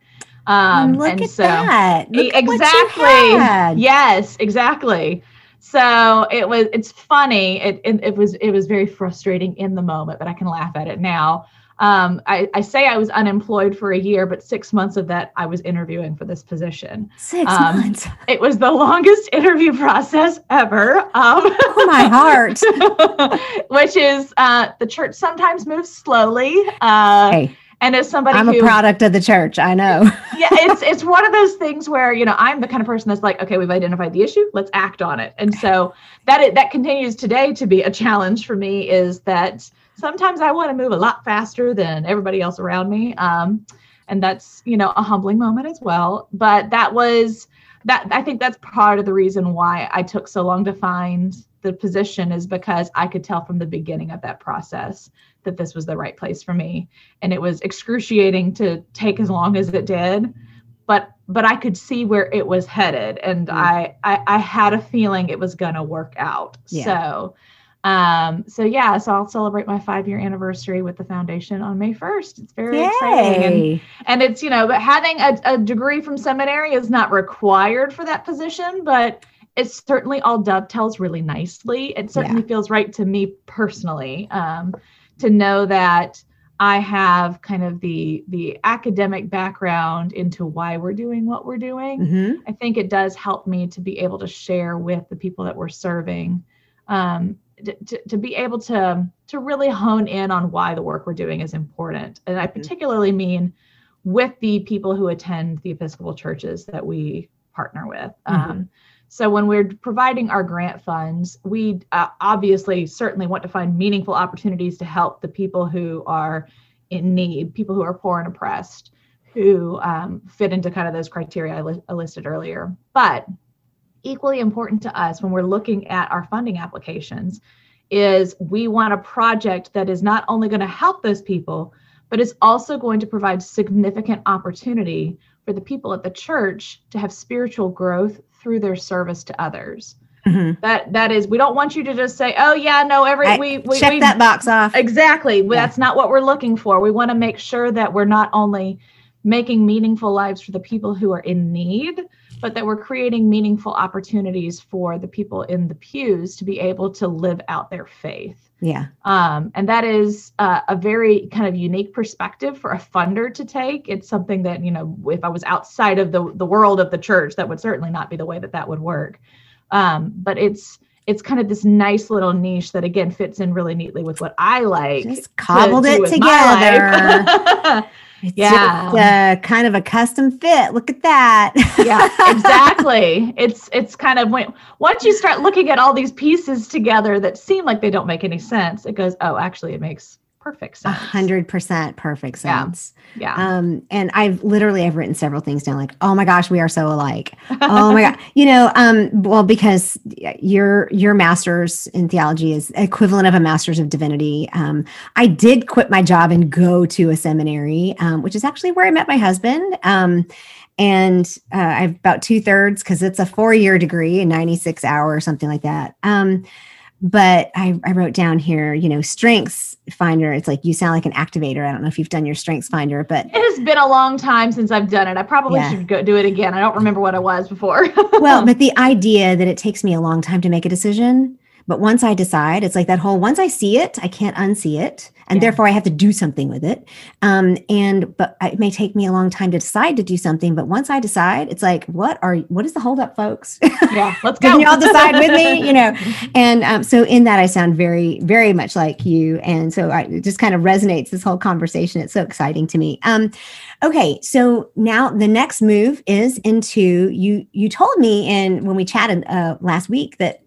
Um, Look and at so that. Look exactly. Yes, exactly. So it was. It's funny. It, it, it was. It was very frustrating in the moment, but I can laugh at it now. Um, I, I, say I was unemployed for a year, but six months of that I was interviewing for this position. Six um, months. It was the longest <laughs> interview process ever. Um, oh my heart! <laughs> which is uh, the church sometimes moves slowly. Uh, hey and as somebody I'm who, a product of the church, I know. <laughs> yeah, it's it's one of those things where you know I'm the kind of person that's like, okay, we've identified the issue, let's act on it. And so that it, that continues today to be a challenge for me is that sometimes I want to move a lot faster than everybody else around me, um, and that's you know a humbling moment as well. But that was that I think that's part of the reason why I took so long to find the position is because I could tell from the beginning of that process that this was the right place for me and it was excruciating to take as long as it did but but i could see where it was headed and mm. I, I, I had a feeling it was going to work out yeah. so um so yeah so i'll celebrate my five year anniversary with the foundation on may 1st it's very Yay. exciting and, and it's you know but having a, a degree from seminary is not required for that position but it certainly all dovetails really nicely it certainly yeah. feels right to me personally um to know that I have kind of the the academic background into why we're doing what we're doing. Mm-hmm. I think it does help me to be able to share with the people that we're serving, um, to, to be able to to really hone in on why the work we're doing is important. And I mm-hmm. particularly mean with the people who attend the Episcopal churches that we partner with. Mm-hmm. Um, so when we're providing our grant funds, we uh, obviously certainly want to find meaningful opportunities to help the people who are in need, people who are poor and oppressed, who um, fit into kind of those criteria I, li- I listed earlier. But equally important to us when we're looking at our funding applications is we want a project that is not only going to help those people, but is also going to provide significant opportunity for the people at the church to have spiritual growth through their service to others. Mm-hmm. That that is, we don't want you to just say, "Oh yeah, no, every I, we, we check we, that box off." Exactly. Yeah. That's not what we're looking for. We want to make sure that we're not only making meaningful lives for the people who are in need, but that we're creating meaningful opportunities for the people in the pews to be able to live out their faith. Yeah. Um, and that is uh, a very kind of unique perspective for a funder to take. It's something that, you know, if I was outside of the, the world of the church, that would certainly not be the way that that would work. Um, but it's, it's kind of this nice little niche that again fits in really neatly with what I like. Just cobbled to, it together. <laughs> It's yeah. Just, uh, kind of a custom fit. Look at that. yeah, <laughs> exactly. It's it's kind of when once you start looking at all these pieces together that seem like they don't make any sense, it goes, oh, actually, it makes perfect sense. A hundred percent perfect sense. Yeah. yeah. Um, and I've literally I've written several things down like, oh my gosh, we are so alike. oh my god. You know, um, well, because your your master's in theology is equivalent of a master's of divinity. Um, I did quit my job and go to a seminary, um, which is actually where I met my husband. Um, and uh, I have about two thirds because it's a four year degree, a 96 hour or something like that. Um, but I, I wrote down here, you know, strengths finder. It's like you sound like an activator. I don't know if you've done your strengths finder, but it has been a long time since I've done it. I probably yeah. should go do it again. I don't remember what it was before. <laughs> well, but the idea that it takes me a long time to make a decision but once I decide, it's like that whole once I see it, I can't unsee it. And yeah. therefore I have to do something with it. Um, and but it may take me a long time to decide to do something. But once I decide, it's like, what are what is the holdup, folks? Yeah, <laughs> let's go. Can y'all decide with me? You know, <laughs> and um, so in that I sound very, very much like you. And so I, it just kind of resonates this whole conversation. It's so exciting to me. Um, okay, so now the next move is into you. You told me in when we chatted uh, last week that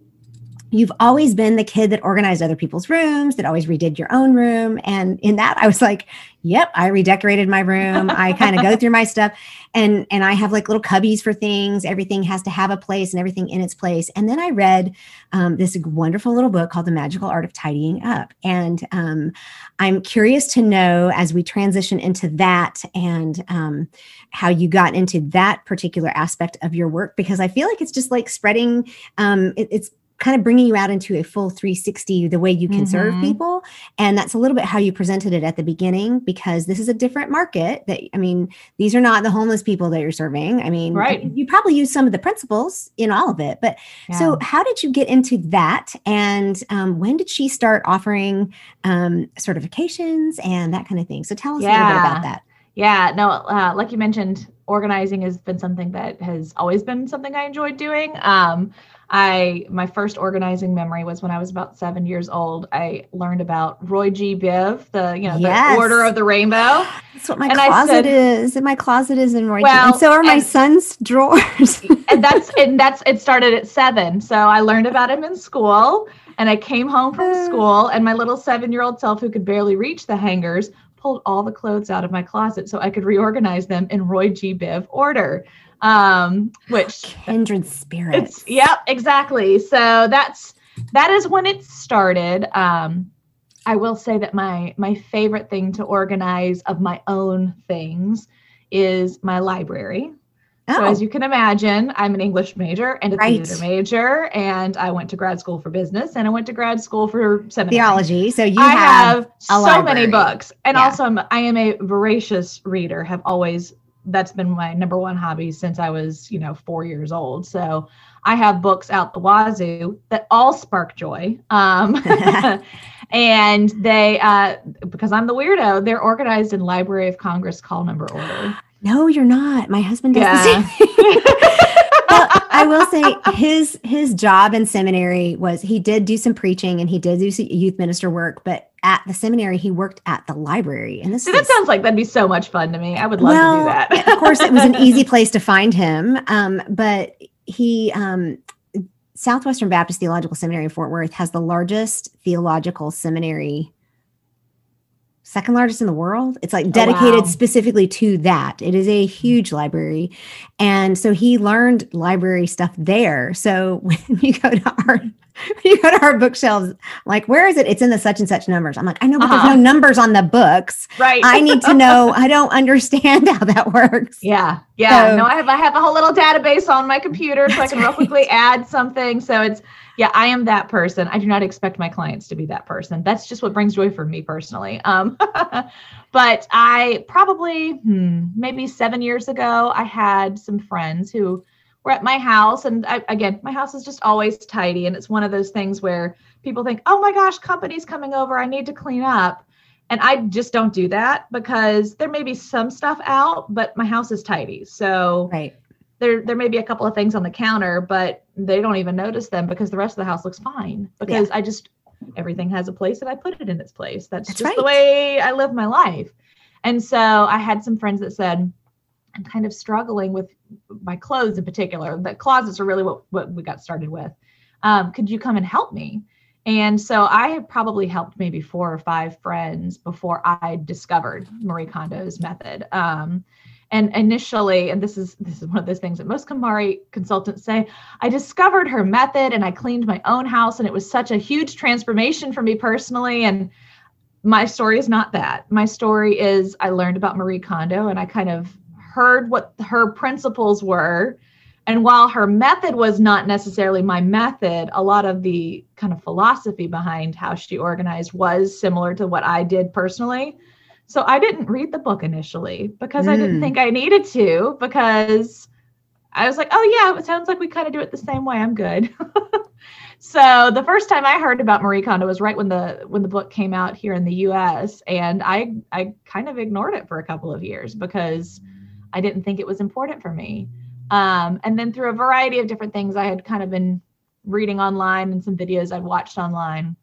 you've always been the kid that organized other people's rooms, that always redid your own room. And in that, I was like, yep, I redecorated my room. I <laughs> kind of go through my stuff and and I have like little cubbies for things. Everything has to have a place and everything in its place. And then I read um, this wonderful little book called The Magical Art of Tidying Up. And um, I'm curious to know as we transition into that and um, how you got into that particular aspect of your work, because I feel like it's just like spreading, um, it, it's kind of bringing you out into a full 360 the way you can mm-hmm. serve people and that's a little bit how you presented it at the beginning because this is a different market that i mean these are not the homeless people that you're serving i mean right you probably use some of the principles in all of it but yeah. so how did you get into that and um, when did she start offering um, certifications and that kind of thing so tell us yeah. a little bit about that yeah, no, uh, like you mentioned, organizing has been something that has always been something I enjoyed doing. Um, I my first organizing memory was when I was about seven years old. I learned about Roy G. Biv, the you know yes. the Order of the Rainbow. That's what my and closet said, is. And my closet is in Roy well, G. And so are my son's <laughs> drawers. and that's and that's it started at seven. So I learned about him in school. And I came home from uh. school, and my little seven year old self, who could barely reach the hangers, pulled all the clothes out of my closet so I could reorganize them in Roy G. Biv order. Um, which kindred spirits. Yep, exactly. So that's that is when it started. Um, I will say that my my favorite thing to organize of my own things is my library. Oh. So as you can imagine, I'm an English major and a right. theater major, and I went to grad school for business and I went to grad school for seminary. theology. So you I have, have so library. many books, and yeah. also I'm, I am a voracious reader. Have always that's been my number one hobby since I was you know four years old. So I have books out the wazoo that all spark joy. Um, <laughs> and they uh, because I'm the weirdo, they're organized in Library of Congress call number order. No, you're not. My husband does yeah. <laughs> I will say his his job in seminary was he did do some preaching and he did do youth minister work, but at the seminary he worked at the library. And this See, that sounds like that'd be so much fun to me. I would love well, to do that. of course, it was an easy <laughs> place to find him, um, but he um, Southwestern Baptist Theological Seminary in Fort Worth has the largest theological seminary second largest in the world. It's like dedicated oh, wow. specifically to that. It is a huge library. And so he learned library stuff there. So <laughs> when you go to our <laughs> you go to our bookshelves, like, where is it? It's in the such and such numbers. I'm like, I know, but uh-huh. there's no numbers on the books. Right. I need to know. <laughs> I don't understand how that works. Yeah. Yeah. So, no, I have I have a whole little database on my computer so I can real quickly add something. So it's yeah, I am that person. I do not expect my clients to be that person. That's just what brings joy for me personally. Um, <laughs> but I probably hmm, maybe seven years ago, I had some friends who were at my house, and I, again, my house is just always tidy, and it's one of those things where people think, "Oh my gosh, company's coming over. I need to clean up." And I just don't do that because there may be some stuff out, but my house is tidy. So right there there may be a couple of things on the counter, but they don't even notice them because the rest of the house looks fine. Because yeah. I just everything has a place and I put it in its place. That's, That's just right. the way I live my life. And so I had some friends that said, I'm kind of struggling with my clothes in particular. The closets are really what, what we got started with. Um, could you come and help me? And so I had probably helped maybe four or five friends before I discovered Marie Kondo's method. Um, and initially, and this is this is one of those things that most KonMari consultants say, I discovered her method and I cleaned my own house, and it was such a huge transformation for me personally. And my story is not that. My story is I learned about Marie Kondo and I kind of heard what her principles were. And while her method was not necessarily my method, a lot of the kind of philosophy behind how she organized was similar to what I did personally. So I didn't read the book initially because mm. I didn't mm. think I needed to because I was like, oh yeah, it sounds like we kind of do it the same way. I'm good. <laughs> so the first time I heard about Marie Kondo was right when the when the book came out here in the US and I I kind of ignored it for a couple of years because I didn't think it was important for me. Um, and then through a variety of different things I had kind of been reading online and some videos I'd watched online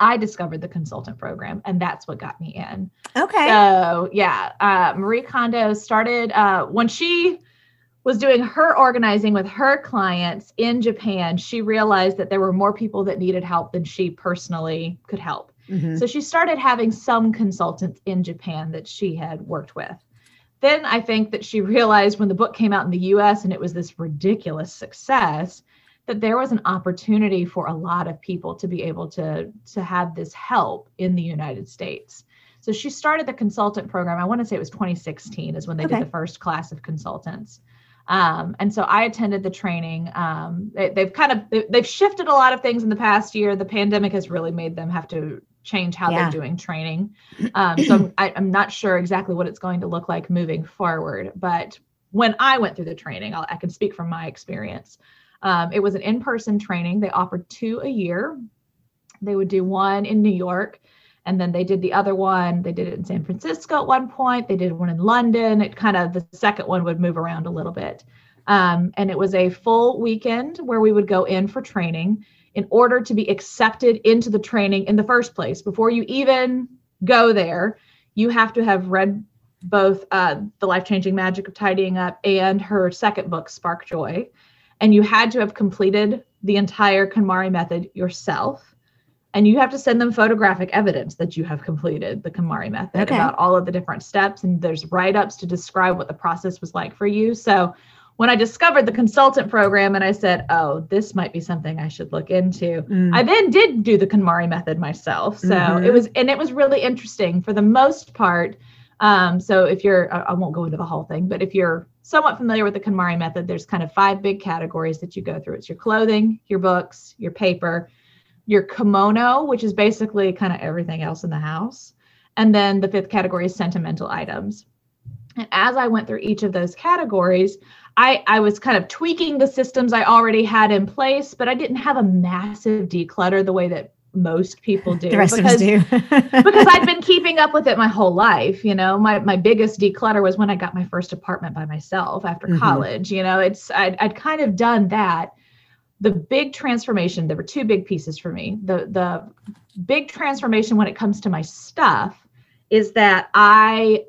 I discovered the consultant program, and that's what got me in. Okay. So yeah, uh, Marie Kondo started uh, when she was doing her organizing with her clients in Japan. She realized that there were more people that needed help than she personally could help. Mm-hmm. So she started having some consultants in Japan that she had worked with. Then I think that she realized when the book came out in the US and it was this ridiculous success that there was an opportunity for a lot of people to be able to to have this help in the United States. So she started the consultant program. I want to say it was 2016 is when they okay. did the first class of consultants. Um, and so I attended the training. Um, they, have kind of they've shifted a lot of things in the past year. The pandemic has really made them have to change how yeah. they're doing training. Um, so I, I'm not sure exactly what it's going to look like moving forward. But when I went through the training, I'll, i can speak from my experience. Um, it was an in-person training. They offered two a year. They would do one in New York and then they did the other one. They did it in san francisco at one point. They did one in london. It kind of the second one would move around a little bit. Um, and it was a full weekend where we would go in for training in order to be accepted into the training in the first place. Before you even go there you have to have read both uh, the life-changing magic of tidying up and her second book spark joy and you had to have completed the entire KonMari method yourself and you have to send them photographic evidence that you have completed the KonMari method okay. about all of the different steps. And there's write ups to describe what the process was like for you. So when I discovered the consultant program and I said, oh, this might be something I should look into, mm. I then did do the KonMari method myself. So mm-hmm. it was, and it was really interesting for the most part. Um, so if you're, I won't go into the whole thing, but if you're somewhat familiar with the KonMari method, there's kind of five big categories that you go through. It's your clothing, your books, your paper, your komono, which is basically kind of everything else in the house. And then the fifth category is sentimental items. And as I went through each of those categories, I, I was kind of tweaking the systems I already had in place, but I didn't have a massive declutter the way that most people <laughs> do. The rest because, of us do. <laughs> because I'd been <laughs> keeping up with it my whole life. You know, my, my biggest declutter was when I got my first apartment by myself after mm-hmm. college. You know, it's I'd, I'd kind of done that the big transformation there were two big pieces for me the the big transformation when it comes to my stuff is that i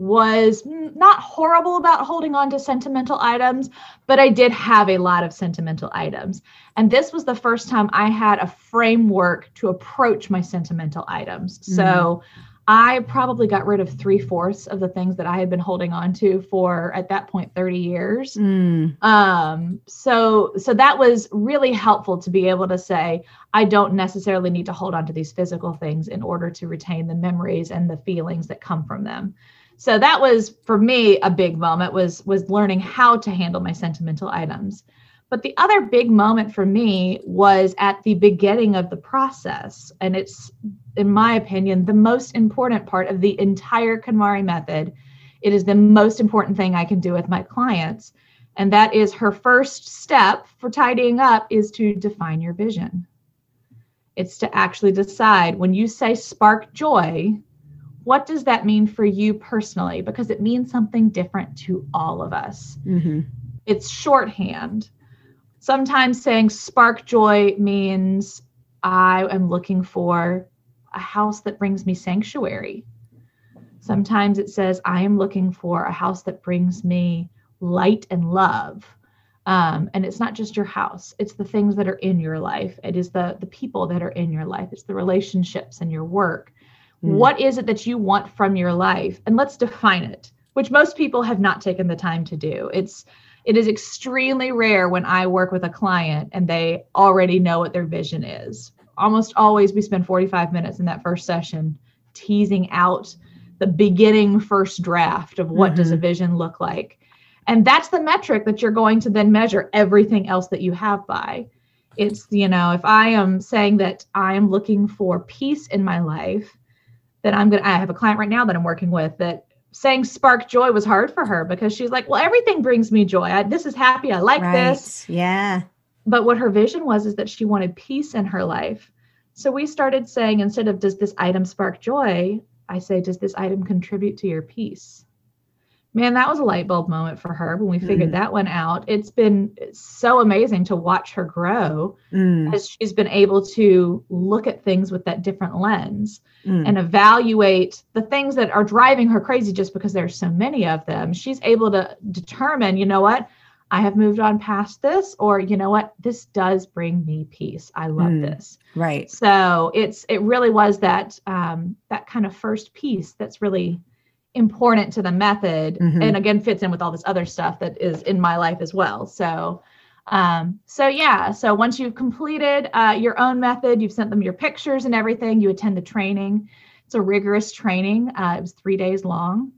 was not horrible about holding on to sentimental items but i did have a lot of sentimental items and this was the first time i had a framework to approach my sentimental items mm-hmm. so I probably got rid of three fourths of the things that I had been holding on to for at that point 30 years. Mm. Um, so so that was really helpful to be able to say, I don't necessarily need to hold on to these physical things in order to retain the memories and the feelings that come from them. So that was for me a big moment was was learning how to handle my sentimental items. But the other big moment for me was at the beginning of the process. And it's, in my opinion, the most important part of the entire KonMari method. It is the most important thing I can do with my clients. And that is her first step for tidying up is to define your vision. It's to actually decide when you say spark joy, what does that mean for you personally? Because it means something different to all of us. Mm-hmm. It's shorthand sometimes saying spark joy means I am looking for a house that brings me sanctuary. Sometimes it says I am looking for a house that brings me light and love. Um, and it's not just your house it's the things that are in your life it is the the people that are in your life it's the relationships and your work mm. what is it that you want from your life and let's define it which most people have not taken the time to do it's it is extremely rare when I work with a client and they already know what their vision is. Almost always, we spend 45 minutes in that first session teasing out the beginning first draft of what mm-hmm. does a mm-hmm. vision look like. And that's the metric that you're going to then measure everything else that you have by. It's, you know, if I am saying that I am looking for peace in my life, then I'm going to, I have a client right now that I'm working with that saying spark joy was hard for her because she's like, well, everything brings me joy. I, this is happy. I like right. this. Yeah. But what her vision was is that she wanted peace in her life. So we started saying instead of does this item spark joy, I say, does this item contribute to your peace? Man, that was a light bulb moment for her when we figured mm. that one out. It's been so amazing to watch her grow mm. as she's been able to look at things with that different lens mm. and evaluate the things that are driving her crazy just because there's so many of them. She's able to determine, you know what? I have moved on past this, or you know what, this does bring me peace. I love mm. this. Right. So it's it really was that um, that kind of first piece that's really important to the method mm-hmm. and again fits in with all this other stuff that is in my life as well. So um, so yeah so once you've completed uh, your own method you've sent them your pictures and everything you attend the training. It's a rigorous training uh, it was three days long.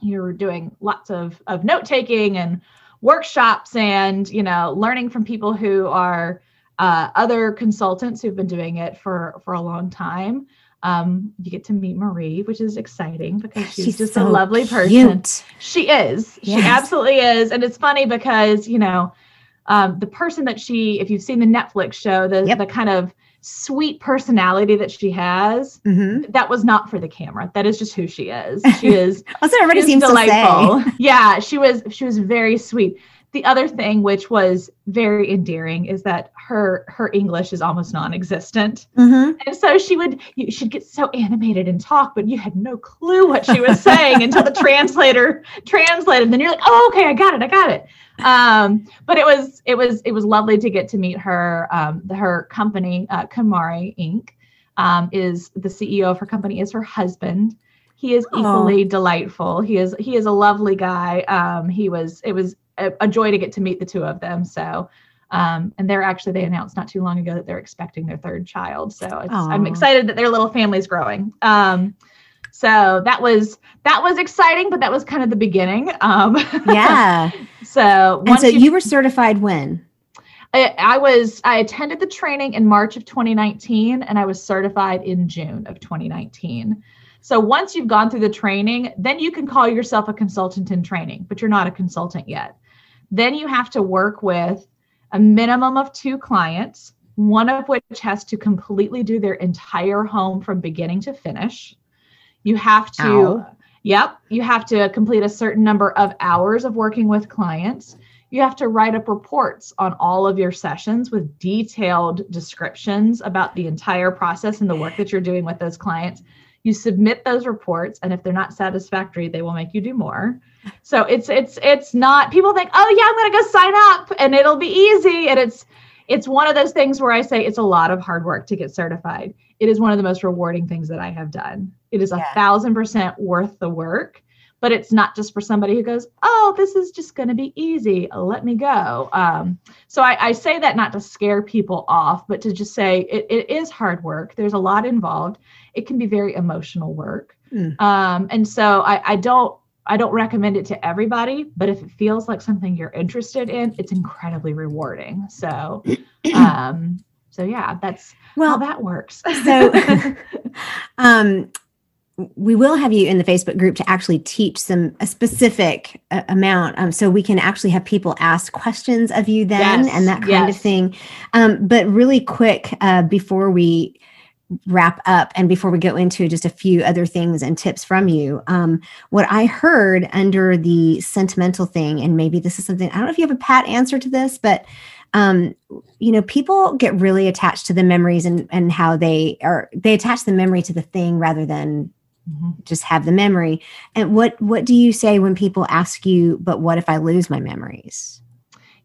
You're doing lots of of note taking and workshops and you know learning from people who are uh, other consultants who've been doing it for for a long time um, you get to meet Marie, which is exciting because she's, she's just so a lovely person. Cute. She is. Yes. She absolutely is. And it's funny because, you know, um, the person that she, if you've seen the Netflix show, the, yep. the kind of sweet personality that she has, mm-hmm. that was not for the camera. That is just who she is. <laughs> She is. What everybody seems delightful. to say. <laughs> yeah, she was. She was very sweet the other thing which was very endearing is that her her english is almost non-existent. Mm-hmm. and so she would you should get so animated and talk but you had no clue what she was saying until the translator translated. And then you're like oh okay i got it i got it. Um, but it was it was it was lovely to get to meet her um, the, her company uh, KonMari inc. Um, is the ceo of her company is her husband. He is equally Aww. delightful. He is he is a lovely guy. Um, he was it was a, a, joy to get to meet the two of them. So, um, and they're actually they announced not too long ago that they're expecting their third child. So I'm excited that their little family's growing. Um, so that was that was exciting, but that was kind of the beginning. Um, <laughs> yeah. so and so you, you were certified when? I, I was I attended the training in March of 2019, and I was certified in June of 2019. So once you've gone through the training, then you can call yourself a consultant in training, but you're not a consultant yet. Then you have to work with a minimum of two clients, one of which has to completely do their entire home from beginning to finish. You have to, Ow. yep, you have to complete a certain number of hours of working with clients. You have to write up reports on all of your sessions with detailed descriptions about the entire process and the work that you're doing with those clients you submit those reports and if they're not satisfactory they will make you do more so it's it's it's not people think oh yeah i'm going to go sign up and it'll be easy and it's it's one of those things where i say it's a lot of hard work to get certified it is one of the most rewarding things that i have done it is a yeah. thousand percent worth the work but it's not just for somebody who goes, oh, this is just going to be easy. Let me go. Um, so I, I, say that not to scare people off, but to just say it, it is hard work. There's a lot involved. It can be very emotional work. Mm. Um, and so I, I don't I don't recommend it to everybody, but if it feels like something you're interested in, it's incredibly rewarding. So, <clears throat> um, so yeah, that's well, how that works. so, <laughs> <laughs> um, we will have you in the Facebook group to actually teach some a specific uh, amount, um, so we can actually have people ask questions of you then yes, and that kind yes. of thing. Um, but really quick uh, before we wrap up and before we go into just a few other things and tips from you, um, what I heard under the sentimental thing, and maybe this is something I don't know if you have a pat answer to this, but um, you know, people get really attached to the memories and and how they are they attach the memory to the thing rather than mm-hmm. just have the memory. And what what do you say when people ask you, but what if I lose my memories?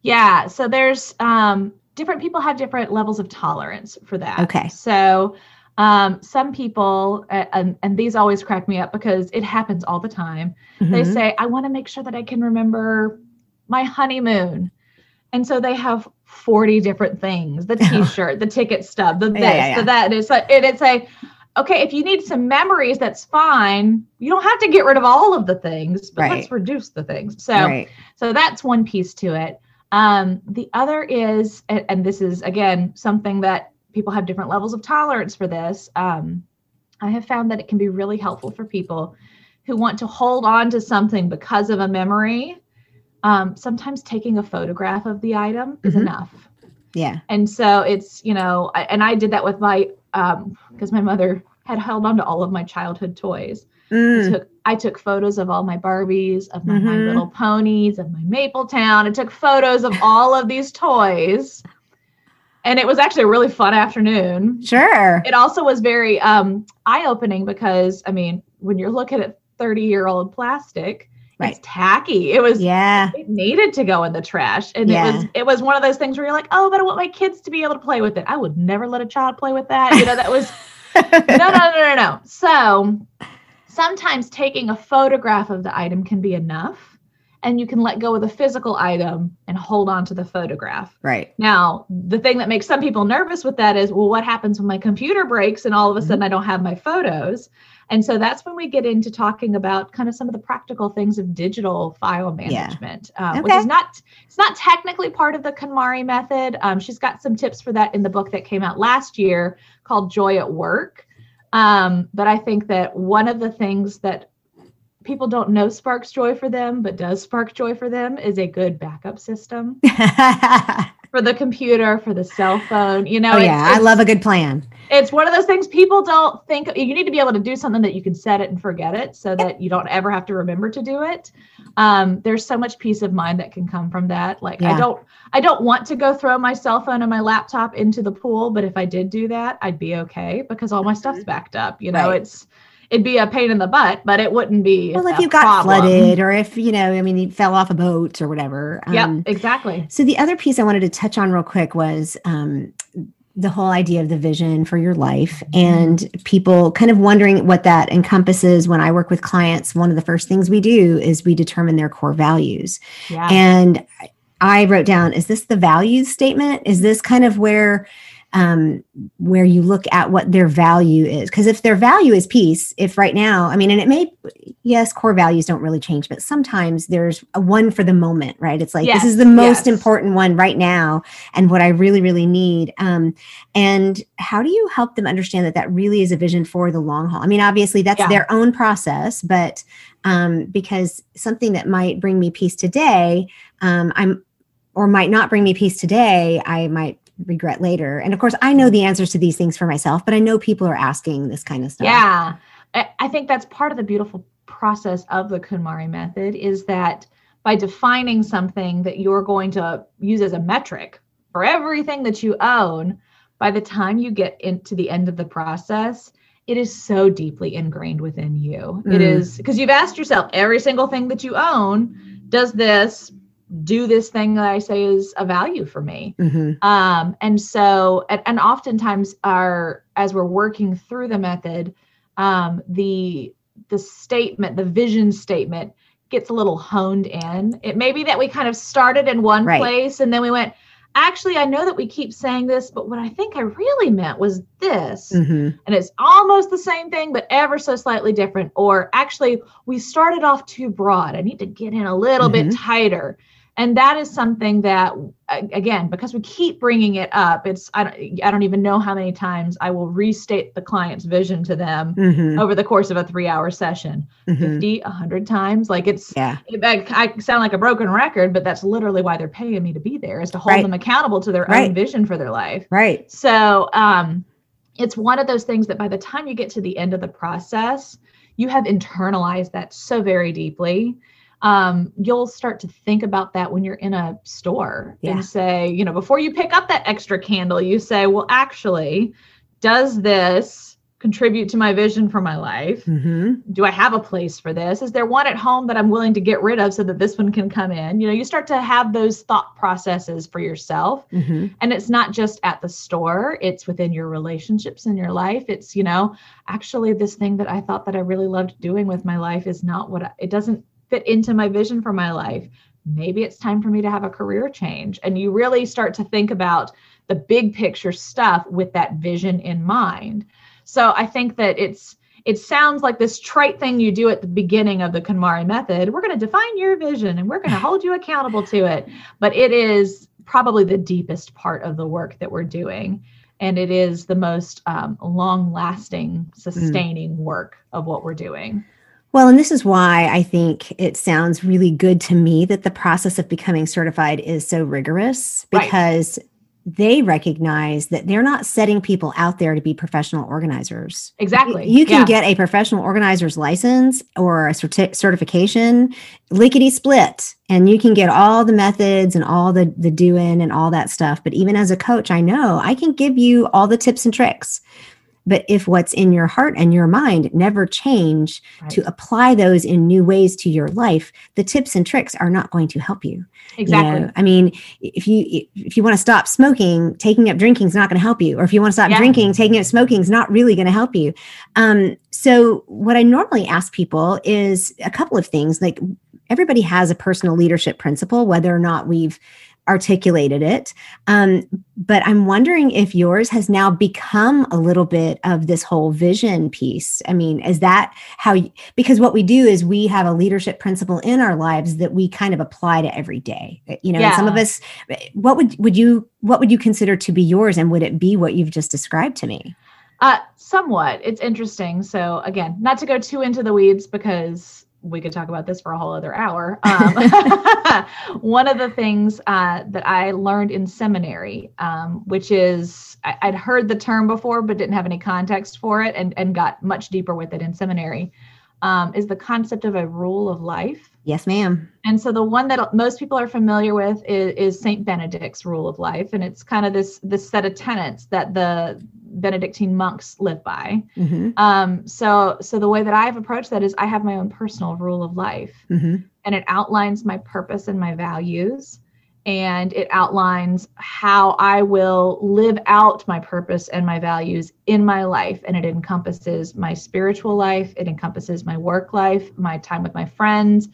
Yeah, so there's um, different people have different levels of tolerance for that. Okay. So um, some people, and, and these always crack me up because it happens all the time. Mm-hmm. They say, I want to make sure that I can remember my honeymoon. And so they have 40 different things the <laughs> t shirt, the ticket stub, the this, yeah, yeah, yeah. the that. It's like, and it's like, okay, if you need some memories, that's fine. You don't have to get rid of all of the things, but right. let's reduce the things. So, right. so that's one piece to it. Um, the other is, and, and, this is again something that people have different levels of tolerance for this. Um, I have found that it can be really helpful for people who want to hold on to something because of a memory. Um, sometimes taking a photograph of the item is mm-hmm. enough. Yeah. And so it's, you know, I, and I did that with my because um, my mother had held on to all of my childhood toys. Mm. I, took, I took photos of all my Barbies, of my, mm-hmm. my Little Ponies, of my Maple Town. I took photos of all of these toys. And it was actually a really fun afternoon. Sure. It also was very um, eye opening because, I mean, when you're looking at 30 year old plastic, right. it's tacky. It was yeah. It needed to go in the trash. And yeah. it was it was one of those things where you're like, oh, but I want my kids to be able to play with it. I would never let a child play with that. You know, that was <laughs> no, no, no, no, no. So sometimes taking a photograph of the item can be enough. And you can let go of the physical item and hold on to the photograph. Right. Now, the thing that makes some people nervous with that is, well, what happens when my computer breaks and all of a sudden mm-hmm. I don't have my photos? And so that's when we get into talking about kind of some of the practical things of digital file management, yeah. um, okay. which is not it's not technically part of the KonMari method. Um, she's got some tips for that in the book that came out last year called Joy at Work. Um, but I think that one of the things that people don't know sparks joy for them, but does spark joy for them is a good backup system <laughs> for the computer, for the cell phone. You know, oh, yeah, I love a good plan. It's one of those things people don't think you need to be able to do something that you can set it and forget it so that you don't ever have to remember to do it. Um, there's so much peace of mind that can come from that. Like yeah. I don't I don't want to go throw my cell phone and my laptop into the pool, but if I did do that, I'd be okay because all my stuff's mm-hmm. backed up. You know, right. it's it'd be a pain in the butt, but it wouldn't be. Well, if you got problem. flooded or if, you know, I mean, you fell off a boat or whatever. Yeah, um, exactly. So the other piece I wanted to touch on real quick was um, the whole idea of the vision for your life and people kind of wondering what that encompasses when i work with clients one of the first things we do is we determine their core values yeah. and i wrote down is this the values statement is this kind of where um, where you look at what their value is. Because if their value is peace, if right now, I mean, and it may, yes, core values don't really change, but sometimes there's a one for the moment, right? It's like, yes, this is the most yes. important one right now and what I really, really need. Um, and how do you help them understand that that really is a vision for the long haul? I mean, obviously, that's yeah. their own process, but um, because something that might bring me peace today, um, I'm or might not bring me peace today, I might regret later. And of course, I know the answers to these things for myself, but I know people are asking this kind of stuff. Yeah. I think that's part of the beautiful process of the KonMari method is that by defining something that you're going to use as a metric for everything that you own, by the time you get into the end of the process, it is so deeply ingrained within you. Mm. It is because you've asked yourself every single thing that you own, does this do this thing that I say is a value for me. Mm-hmm. Um, and so, and, and, oftentimes, our as we're working through the method, um, the the statement, the vision statement, gets a little honed in. It may be that we kind of started in one right. place and then we went. Actually, I know that we keep saying this, but what I think I really meant was this. Mm-hmm. And it's almost the same thing, but ever so slightly different. Or actually, we started off too broad. I need to get in a little mm-hmm. bit tighter and that is something that again because we keep bringing it up it's I don't, I don't even know how many times i will restate the client's vision to them mm-hmm. over the course of a three hour session mm-hmm. 50 100 times like it's yeah it, I, I, sound like a broken record but that's literally why they're paying me to be there is to hold right. them accountable to their right. own vision for their life right so um it's one of those things that by the time you get to the end of the process you have internalized that so very deeply um, you'll start to think about that when you're in a store yeah. and say, you know, before you pick up that extra candle, you say, well, actually, does this contribute to my vision for my life? Mm-hmm. Do I have a place for this? Is there one at home that I'm willing to get rid of so that this one can come in? You know, you start to have those thought processes for yourself. Mm-hmm. And it's not just at the store, it's within your relationships in your life. It's, you know, actually, this thing that I thought that I really loved doing with my life is not what I, it doesn't fit into my vision for my life. Maybe it's time for me to have a career change. And you really start to think about the big picture stuff with that vision in mind. So I think that it's it sounds like this trite thing you do at the beginning of the KonMari method. We're going to define your vision and we're going <laughs> to hold you accountable to it. But it is probably the deepest part of the work that we're doing. And it is the most um, long lasting, mm. sustaining mm. work of what we're doing. Well, and this is why I think it sounds really good to me that the process of becoming certified is so rigorous because right. they recognize that they're not setting people out there to be professional organizers. Exactly. You, you can yeah. get a professional organizer's license or a certi- certification lickety split and you can get all the methods and all the the doing and all that stuff but even as a coach i know i can give you all the tips and tricks but if what's in your heart and your mind never change right. to apply those in new ways to your life, the tips and tricks are not going to help you. Exactly. You know? I mean, if you if you want to stop smoking, taking up drinking is not going to help you. Or if you want to stop yeah. drinking, taking up smoking is not really going to help you. Um, so what I normally ask people is a couple of things like everybody has a personal leadership principle, whether or not we've articulated it. Um, but I'm wondering if yours has now become a little bit of this whole vision piece. I mean, is that how? You, because what we do is we have a leadership principle in our lives that we kind of apply to every day. Uh, you know, yeah. some of us. What would would you what would you consider to be yours, and would it be what you've just described to me? Uh, somewhat. It's interesting. So again, not to go too into the weeds because we could talk about this for a whole other hour. Um, <laughs> one of the things uh, that I learned in seminary, um, which is I, would heard the term before but didn't have any context for it, and and got much deeper with it in seminary, um, is the concept of a rule of life. Yes, ma'am. And so the one that most people are familiar with is, is Saint Benedict's rule of life, and it's kind of this this set of tenets that the Benedictine monks live by. Mm-hmm. Um, so, so the way that I've approached that is I have my own personal rule of life, mm-hmm. and it outlines my purpose and my values, and it outlines how I will live out my purpose and my values in my life, and it encompasses my spiritual life, it encompasses my work life, my time with my friends,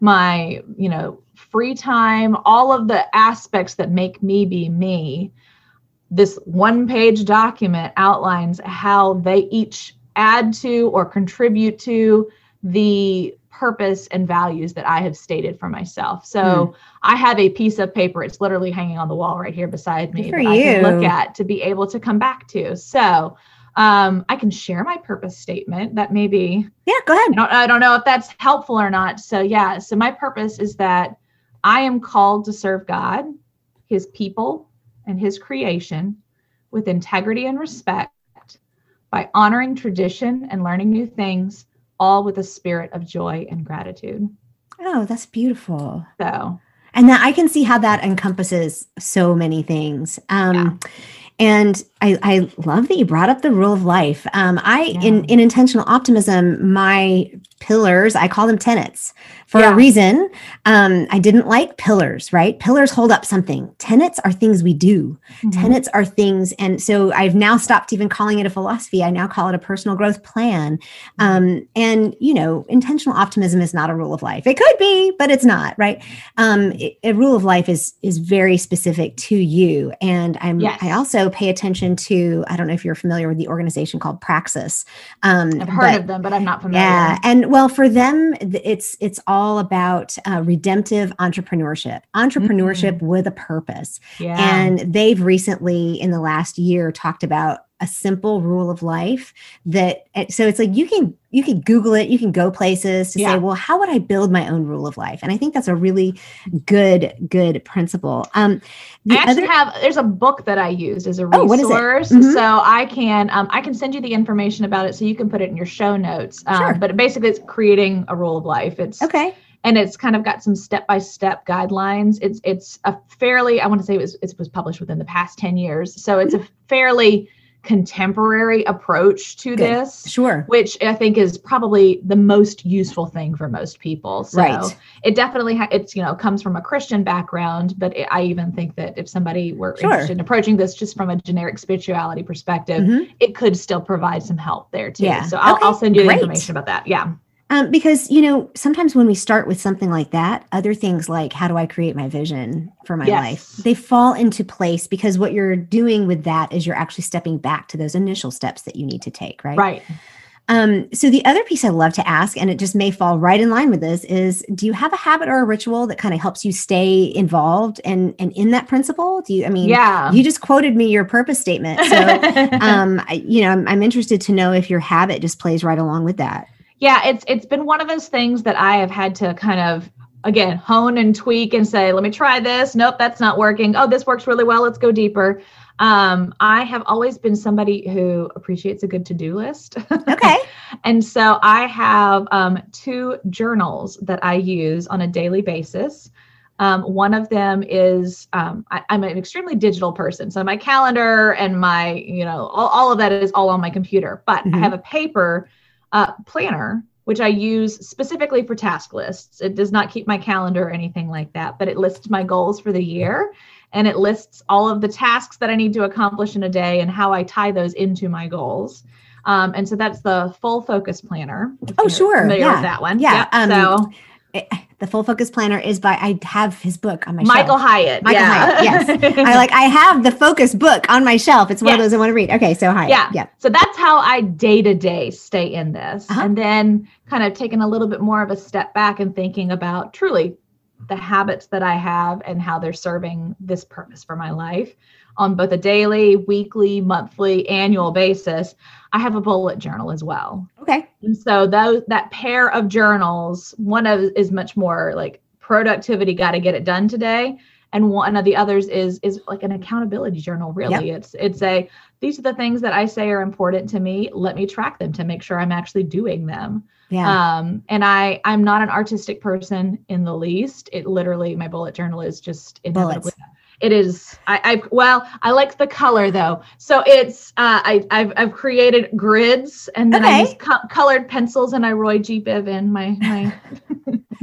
my you know free time, all of the aspects that make me be me this one page document outlines how they each add to or contribute to the purpose and values that I have stated for myself. So mm. I have a piece of paper. It's literally hanging on the wall right here beside me that you. I can look at to be able to come back to. So um, I can share my purpose statement. That may be yeah. Go ahead. I don't, I don't know if that's helpful or not. So yeah. So my purpose is that I am called to serve God, His people, and his creation with integrity and respect by honoring tradition and learning new things, all with a spirit of joy and gratitude. Oh, that's beautiful. So, and that I can see how that encompasses so many things. Um, yeah. And I, I love that you brought up the rule of life. Um, I yeah. in in intentional optimism, my pillars i call them tenets for yeah. a reason um, i didn't like pillars right pillars hold up something tenets are things we do mm-hmm. tenets are things and so i've now stopped even calling it a philosophy i now call it a personal growth plan mm-hmm. um, and you know intentional optimism is not a rule of life it could be but it's not right um, it, a rule of life is is very specific to you and i'm yes. i also pay attention to i don't know if you're familiar with the organization called praxis um, i've heard but, of them but i'm not familiar yeah and well, for them, it's it's all about uh, redemptive entrepreneurship, entrepreneurship mm-hmm. with a purpose. Yeah. And they've recently, in the last year, talked about a simple rule of life that so it's like you can you can google it you can go places to yeah. say well how would i build my own rule of life? And i think that's a really good good principle. Um i actually other, have there's a book that i used as a resource oh, mm-hmm. so i can um, i can send you the information about it so you can put it in your show notes um, sure. but basically it's creating a rule of life. It's okay. and it's kind of got some step-by-step guidelines. It's it's a fairly i want to say it was it was published within the past 10 years so it's a fairly contemporary approach to Good. this sure which i think is probably the most useful thing for most people so right. it definitely ha- it's you know comes from a christian background but it, i even think that if somebody were sure. interested in approaching this just from a generic spirituality perspective mm-hmm. it could still provide some help there too yeah. so I'll, okay. I'll send you Great. the information about that yeah um, because you know sometimes when we start with something like that other things like how do i create my vision for my yes. life they fall into place because what you're doing with that is you're actually stepping back to those initial steps that you need to take right right um, so the other piece I love to ask, and it just may fall right in line with this, is do you have a habit or a ritual that kind of helps you stay involved and and in that principle? Do you? I mean, yeah, you just quoted me your purpose statement, so <laughs> um, I, you know, I'm, I'm interested to know if your habit just plays right along with that yeah, it's it's been one of those things that I have had to kind of again hone and tweak and say, let me try this. Nope, that's not working. Oh, this works really well. Let's go deeper. Um, I have always been somebody who appreciates a good to-do list. Okay. <laughs> and so I have um, two journals that I use on a daily basis. Um, one of them is um, I, am an extremely digital person, so my calendar and my you know all, all of that is all on my computer. But mm-hmm. I have a paper uh, planner, which I use specifically for task lists. It does not keep my calendar or anything like that, but it lists my goals for the year and it lists all of the tasks that I need to accomplish in a day and how I tie those into my goals. Um, and so that's the full focus planner. Oh, sure. Familiar yeah. with that one. Yeah. Yep. Um, so it, the full focus planner is by I have his book on my Michael shelf. Hyatt. Michael yeah. Hyatt. Yes, <laughs> I like. I have the focus book on my shelf. It's one of those I want to read. Okay, so Hyatt. Yeah. yeah. So that's how I day to day stay in this. Uh-huh. And then kind of taking a little bit more of a step back and thinking about truly the habits that I have and how they're serving this purpose for my life on both a daily, weekly, monthly, annual basis. I have a bullet journal as well. Okay. And so those that pair of journals, one of is much more like productivity, got to get it done today. And one of the others is is like an accountability journal. Really, it's it's a these are the things that I say are important to me. Let me track them to make sure I'm actually doing them. Yeah. Um, and I I'm not an artistic person in the least. It literally my bullet journal is just inevitably. Bullets. It is. I, I well, I like the color though. So it's. Uh, I I've I've created grids and then I Okay. use co- colored pencils and I Roy G Biv my my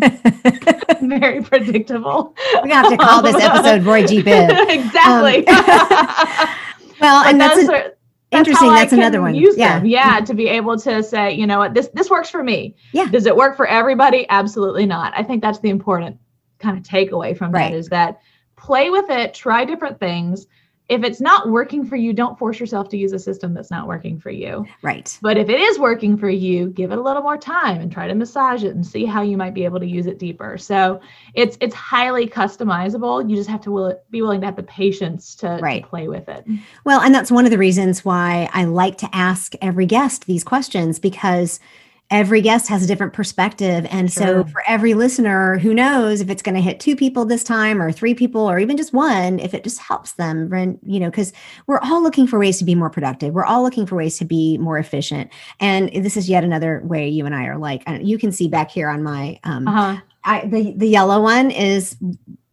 <laughs> very predictable. We're gonna have to call this episode Roy G. Biv. <laughs> exactly. <laughs> Well, But and that's an- are- that's interesting. I That's another one. Use Yeah. them. yeah, to be able to say, you know what, this this works for me. Yeah. Does it work for everybody? Absolutely not. I think that's the important kind of takeaway from Right. that is that play with it, try different things. If it's not working for you, don't force yourself to use a system that's not working for you. right. But if it is working for you, give it a little more time and try to massage it and see how you might be able to use it deeper. So it's it's highly customizable. You just have to will, be willing to have the patience to, to play with it. Well, and that's one of the reasons why I like to ask every guest these questions because every guest has a different perspective. And so for every listener who knows if it's going to hit two people this time or three people or even just one, if it just helps them, you know, because we're all looking for ways to be more productive. We're all looking for ways to be more efficient. And this is yet another way you and I are like, you can see back here on my, um, Uh-huh. I, the, the yellow one is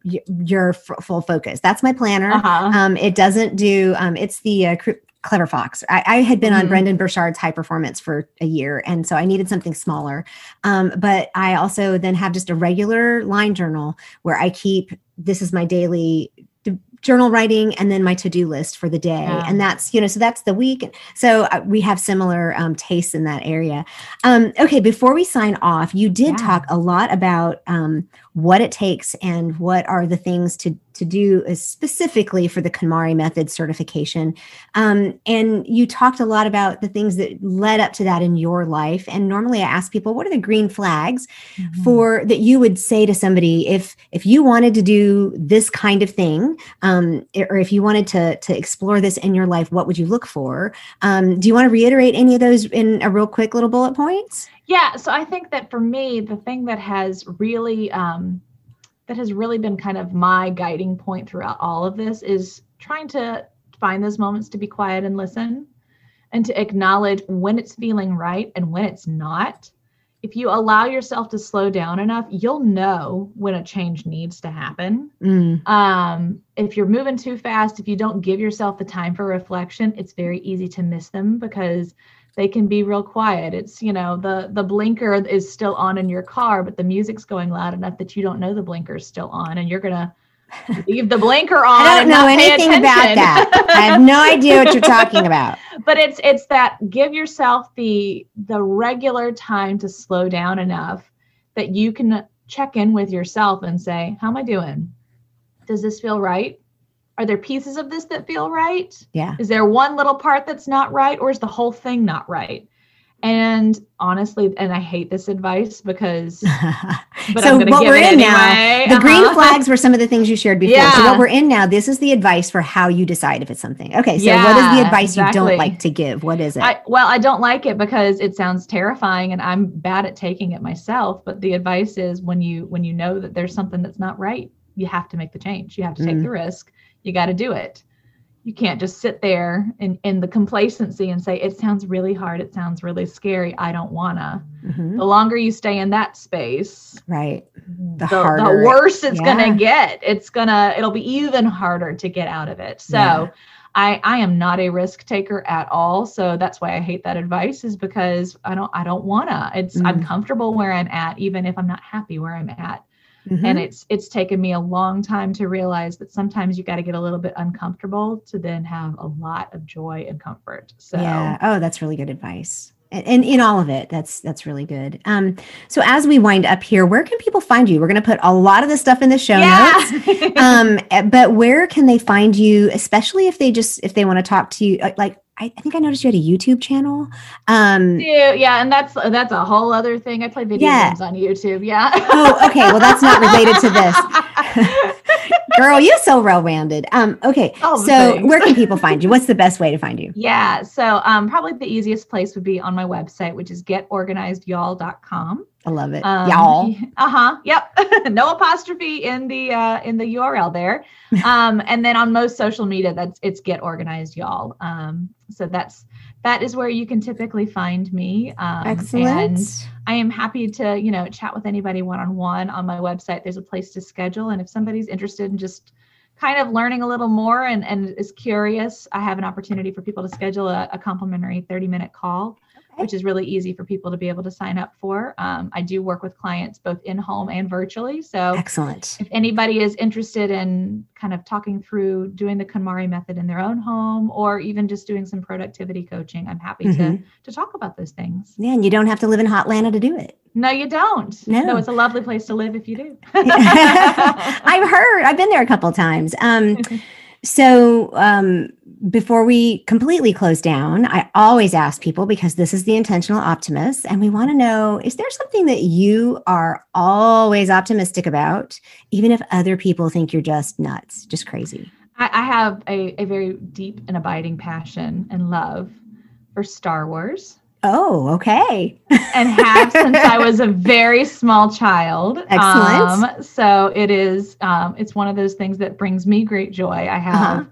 your full focus. That's my planner. Uh-huh. Um, it doesn't do. Um, it's the uh, Clever Fox. I, I had been on Mhm. Brendon Burchard's High Performance for a year, and so I needed something smaller. Um, but I also then have just a regular line journal where I keep. This is my daily journal writing, and then my to do list for the day, Yeah. and that's you know. So that's the week. So uh, we have similar um, tastes in that area. Um, okay, before we sign off, you did Yeah. talk a lot about um, what it takes and what are the things to to do specifically for the KonMari method certification. Um, and you talked a lot about the things that led up to that in your life. And normally I ask people, what are the green flags Mhm. for that you would say to somebody if if you wanted to do this kind of thing, um, or if you wanted to to explore this in your life, what would you look for? Um, do you want to reiterate any of those in a real quick little bullet points? Yeah, so I think that for me, the thing that has really um, that has really been kind of my guiding point throughout all of this is trying to find those moments to be quiet and listen, and to acknowledge when it's feeling right and when it's not. If you allow yourself to slow down enough, you'll know when a change needs to happen. Mm, Um, if you're moving too fast, if you don't give yourself the time for reflection, it's very easy to miss them because they can be real quiet. It's you know the the blinker is still on in your car, but the music's going loud enough that you don't know the blinker's still on, and you're gonna <laughs> leave the blinker on. I don't know anything about that. I have no idea what you're talking about. <laughs> but it's it's that give yourself the the regular time to slow down enough that you can check in with yourself and say how am i doing does this feel right are there pieces of this that feel right Yeah. is there one little part that's not right or is the whole thing not right and honestly and i hate this advice because <laughs> but so what give we're it in anyway. now, the green Uh-huh. flags were some of the things you shared before. Yeah. So what we're in now, this is the advice for how you decide if it's something. Okay, so what is the Yeah, advice you don't like to give? What is it? I, well, I don't like it because it sounds terrifying and I'm bad at taking it myself. But the advice is when you when you know that there's something that's not right, you have to make the change. You have to take Mm. the risk. You got to do it. You can't just sit there in, in the complacency and say, it sounds really hard. It sounds really scary. I don't wanna. Mhm. The longer you stay in that space, Right. the, the, harder it- worse it's yeah. gonna get. It's gonna it'll be even harder to get out of it. So Yeah. I I am not a risk taker at all. So that's why I hate that advice is because I don't I don't wanna. It's I'm Mm. comfortable where I'm at, even if I'm not happy where I'm at. Mhm. And it's it's taken me a long time to realize that sometimes you got to get a little bit uncomfortable to then have a lot of joy and comfort. So yeah. Oh, that's really good advice. and in all of it that's that's really good um so as we wind up here where can people find you we're going to put a lot of the stuff in the show yeah. notes <laughs> um eh, but where can they find you especially if they just if they want to talk to you uh, like I, think I noticed you had a YouTube channel. Um, yeah, yeah, and that's that's a whole other thing. I play video yeah. games on YouTube. Yeah. oh, okay. Well, that's not related to this. <laughs> Girl, you're so well rounded. Um, okay. Oh, so thanks. where can people find you? What's the <laughs> best way to find you? Yeah. So um, probably the easiest place would be on my website, which is getorganizedyall.com. I love it. Um, Y'all. <laughs> Uh-huh. Yep. <laughs> no apostrophe in the uh in the URL there. Um, and then on most social media, that's it's get organized, y'all. Um, so that's that is where you can typically find me. Um, Excellent. And I am happy to, you know, chat with anybody one on one on my website. There's a place to schedule. And if somebody's interested in just kind of learning a little more and, and is curious, I have an opportunity for people to schedule a, a complimentary 30 minute call which is really easy for people to be able to sign up for. Um, I do work with clients both in home and virtually. So, excellent. If anybody is interested in kind of talking through doing the KonMari method in their own home or even just doing some productivity coaching, I'm happy mm-hmm. to, to talk about those things. Yeah, and you don't have to live in Hotlanta to do it. No, you don't. No. it's a lovely place to live if you do. <laughs> I've heard, I've been there a couple times. Um, <laughs> so, um, before we completely close down, I always ask people because this is the intentional optimist, and we want to know is there something that you are always optimistic about, even if other people think you're just nuts, just crazy? I, I have a, a very deep and abiding passion and love for Star Wars. Oh, okay. and have since I was a very small child. Excellent. Um, so it is, um, it's one of those things that brings me great joy. I have uh-huh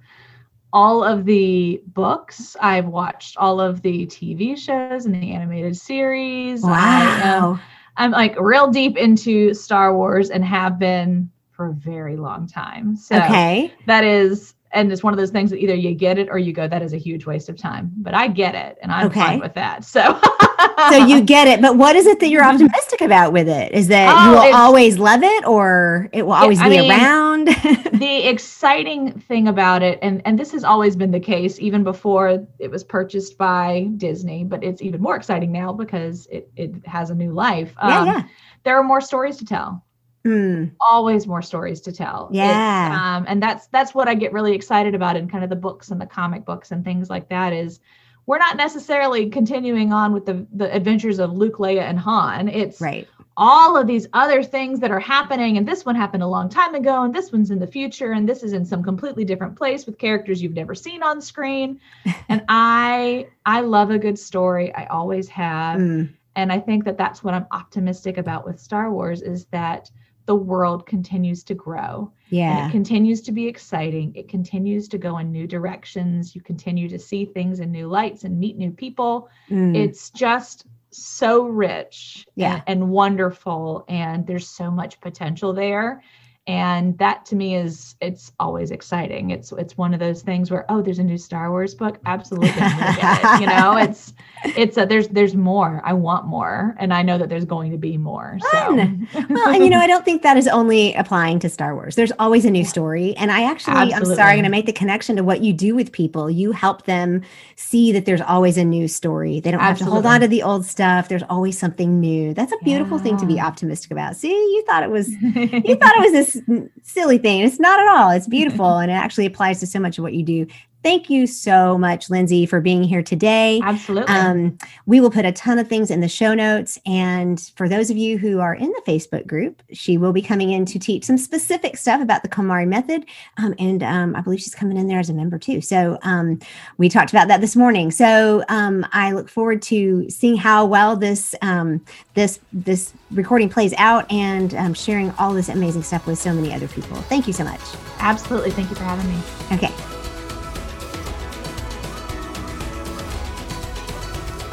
all of the books. I've watched all of the TV shows and the animated series. Wow. I am, I'm like real deep into Star Wars and have been for a very long time. So okay. that is and it's one of those things that either you get it or you go that is a huge waste of time but i get it and i'm okay. fine with that so <laughs> so you <laughs> get it but what is it that you're optimistic about with it? Is that oh, you will always love it or it will always be mean, around? <laughs> the exciting thing about it and and this has always been the case even before it was purchased by disney but it's even more exciting now because it, it has a new life. Yeah, um, yeah. there are more stories to tell. Mm. always more stories to tell. Yeah. um, and that's that's what i get really excited about in kind of the books and the comic books and things like that is we're not necessarily continuing on with the the adventures of luke leia and han. It's right. all of these other things that are happening and this one happened a long time ago and this one's in the future and this is in some completely different place with characters you've never seen on screen. <laughs> And i i love a good story. I always have. Mm. and i think that that's what i'm optimistic about with star wars is that the world continues to grow. Yeah. And it continues to be exciting. It continues to go in new directions. You continue to see things in new lights and meet new people. Mm. It's just so rich yeah. and, and wonderful. And there's so much potential there and that to me is it's always exciting. It's it's one of those things where oh there's a new star wars book? Absolutely it. you know? <laughs> It's it's a, there's there's more. I want more and i know that there's going to be more so. Well and you know i don't think that is only applying to star wars. There's always a new story and i actually absolutely. i'm sorry i'm going to make the connection to what you do with people. You help them see that there's always a new story. They don't absolutely. have to hold on to the old stuff. There's always something new. That's a beautiful yeah. thing to be optimistic about. See you thought it was <laughs> you thought it was this silly thing. It's not at all. It's beautiful and it actually applies to so much of what you do. Thank you so much, Lindsey, for being here today. Absolutely. Um, we will put a ton of things in the show notes. And for those of you who are in the Facebook group, she will be coming in to teach some specific stuff about the KonMari method. Um, and um, I believe she's coming in there as a member too. So um, we talked about that this morning. So um, I look forward to seeing how well this um, this this recording plays out and sharing all this amazing stuff with so many other people. Thank you so much. Absolutely. Thank you for having me. Okay.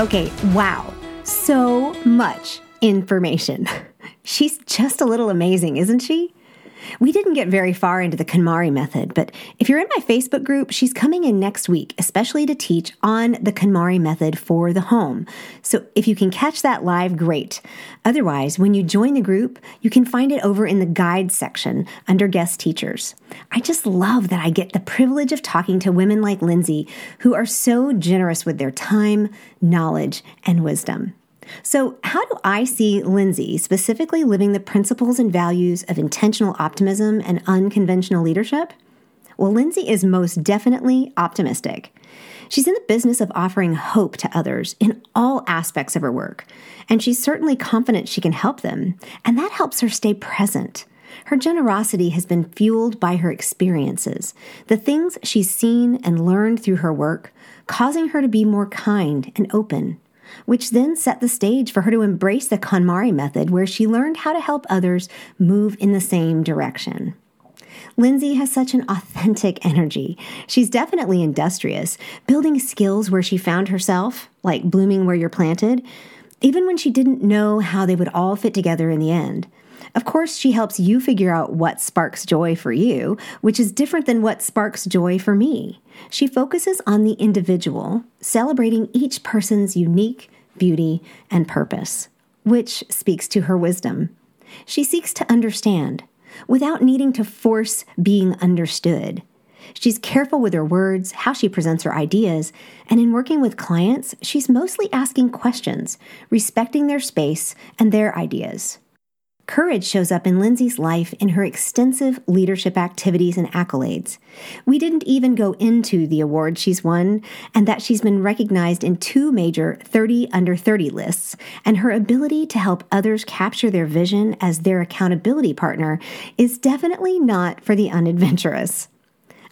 Okay, wow. So much information. <laughs> She's just a little amazing, isn't she? We didn't get very far into the KonMari method, but if you're in my Facebook group, she's coming in next week, especially to teach on the KonMari method for the home. So if you can catch that live, great. Otherwise, when you join the group, you can find it over in the guides section under guest teachers. I just love that I get the privilege of talking to women like Lindsey who are so generous with their time, knowledge, and wisdom. So, how do I see Lindsey specifically living the principles and values of intentional optimism and unconventional leadership? Well, Lindsey is most definitely optimistic. She's in the business of offering hope to others in all aspects of her work, and she's certainly confident she can help them, and that helps her stay present. Her generosity has been fueled by her experiences, the things she's seen and learned through her work, causing her to be more kind and open which then set the stage for her to embrace the KonMari method, where she learned how to help others move in the same direction. Lindsey has such an authentic <laughs> energy. She's definitely industrious, building skills where she found herself, like blooming where you're planted, even when she didn't know how they would all fit together in the end. Of course, she helps you figure out what sparks joy for you, which is different than what sparks joy for me. She focuses on the individual, celebrating each person's unique beauty and purpose, which speaks to her wisdom. She seeks to understand without needing to force being understood. She's careful with her words, how she presents her ideas, and in working with clients, she's mostly asking questions, respecting their space and their ideas. Courage shows up in Lindsey's life in her extensive leadership activities and accolades. We didn't even go into the awards she's won and that she's been recognized in two major 30 under 30 lists, and her ability to help others capture their vision as their accountability partner is definitely not for the unadventurous.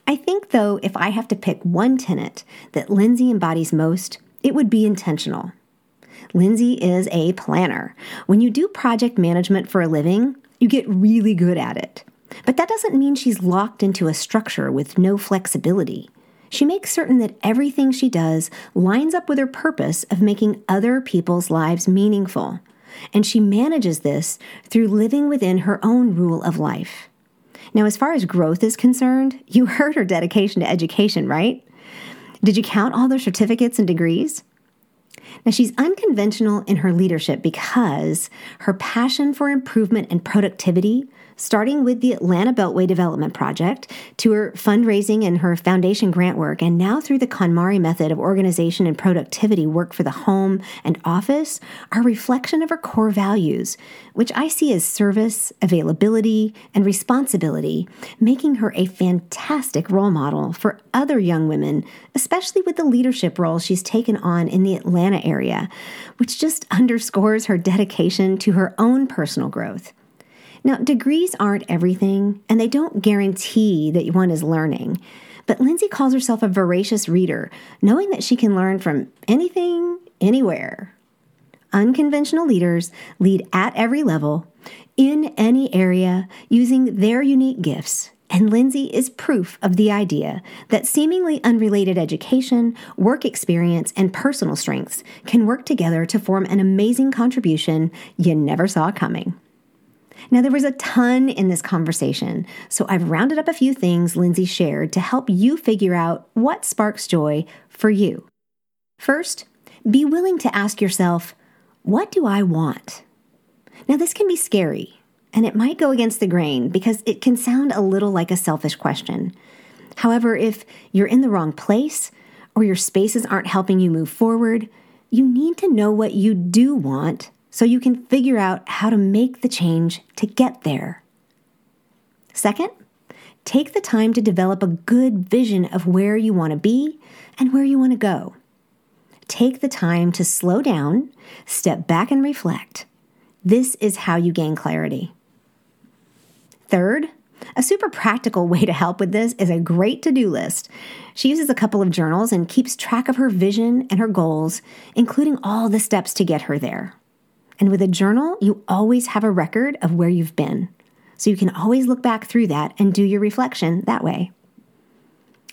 I think, though, if I have to pick one tenet that Lindsey embodies most, it would be intentional. Lindsey is a planner. When you do project management for a living, you get really good at it. But that doesn't mean she's locked into a structure with no flexibility. She makes certain that everything she does lines up with her purpose of making other people's lives meaningful. And she manages this through living within her own rule of life. Now, as far as growth is concerned, you <laughs> heard her dedication to education, right? Did you count all the certificates and degrees? Now, she's unconventional in her leadership because her passion for improvement and productivity starting with the Atlanta Beltway Development Project to her fundraising and her foundation grant work, and now through the KonMari method of organization and productivity work for the home and office, are reflection of her core values, which I see as service, availability, and responsibility, making her a fantastic role model for other young women, especially with the leadership role she's taken on in the Atlanta area, which just underscores her dedication to her own personal growth. Now, degrees aren't everything, and they don't guarantee that one is learning. But Lindsey calls herself a voracious reader, knowing that she can learn from anything, anywhere. Unconventional leaders lead at every level, in any area, using their unique gifts. And Lindsey is proof of the idea that seemingly unrelated education, work experience, and personal strengths can work together to form an amazing contribution you never saw coming. Now, there was a ton in this conversation, so I've rounded up a few things Lindsey shared to help you figure out what sparks joy for you. First, be willing to ask yourself, What do I want? Now, this can be scary, and it might go against the grain because it can sound a little like a selfish question. However, if you're in the wrong place or your spaces aren't helping you move forward, you need to know what you do want so you can figure out how to make the change to get there. Second, take the time to develop a good vision of where you want to be and where you want to go. Take the time to slow down, step back, and reflect. This is how you gain clarity. Third, a super practical way to help with this is a great to do list. She uses a couple of journals and keeps track of her vision and her goals, including all the steps to get her there. And with a journal, you always have a record of where you've been. So you can always look back through that and do your reflection that way.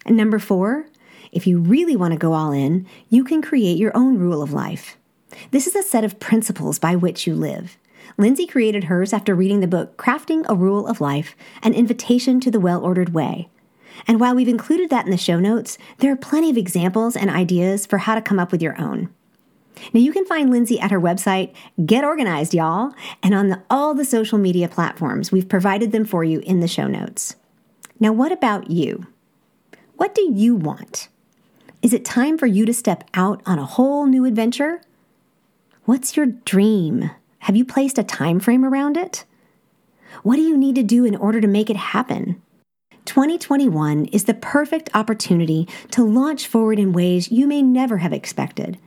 And number four, if you really want to go all in, you can create your own rule of life. This is a set of principles by which you live. Lindsey created hers after reading the book Crafting a Rule of Life An Invitation to the Well Ordered Way. And while we've included that in the show notes, there are plenty of examples and ideas for how to come up with your own. Now you can find Lindsey at her website, Get Organized, y'all, and on the, all the social media platforms. We've provided them for you in the show notes. Now, what about you? What do you want? Is it time for you to step out on a whole new adventure? What's your dream? Have you placed a time frame around it? What do you need to do in order to make it happen? 2021 is the perfect opportunity to launch forward in ways you may never have expected.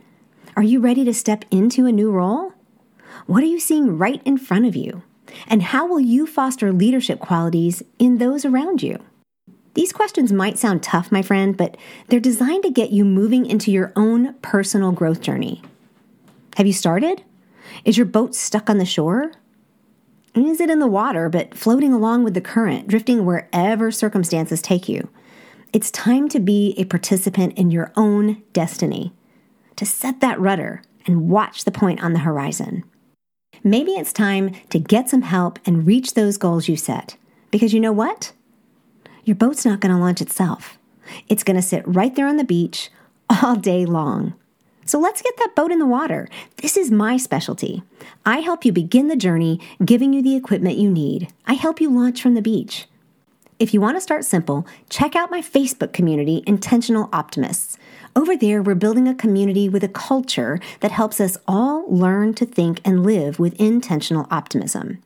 Are you ready to step into a new role? What are you seeing right in front of you? And how will you foster leadership qualities in those around you? These questions might sound tough, my friend, but they're designed to get you moving into your own personal growth journey. Have you started? Is your boat stuck on the shore? Is it in the water, but floating along with the current, drifting wherever circumstances take you? It's time to be a participant in your own destiny, to set that rudder and watch the point on the horizon. Maybe it's time to get some help and reach those goals you set. Because you know what? Your boat's not going to launch itself. It's going to sit right there on the beach all day long. So let's get that boat in the water. This is my specialty. I help you begin the journey, giving you the equipment you need. I help you launch from the beach. If you want to start simple, check out my Facebook community, Intentional Optimists. Over there, we're building a community with a culture that helps us all learn to think and live with intentional optimism.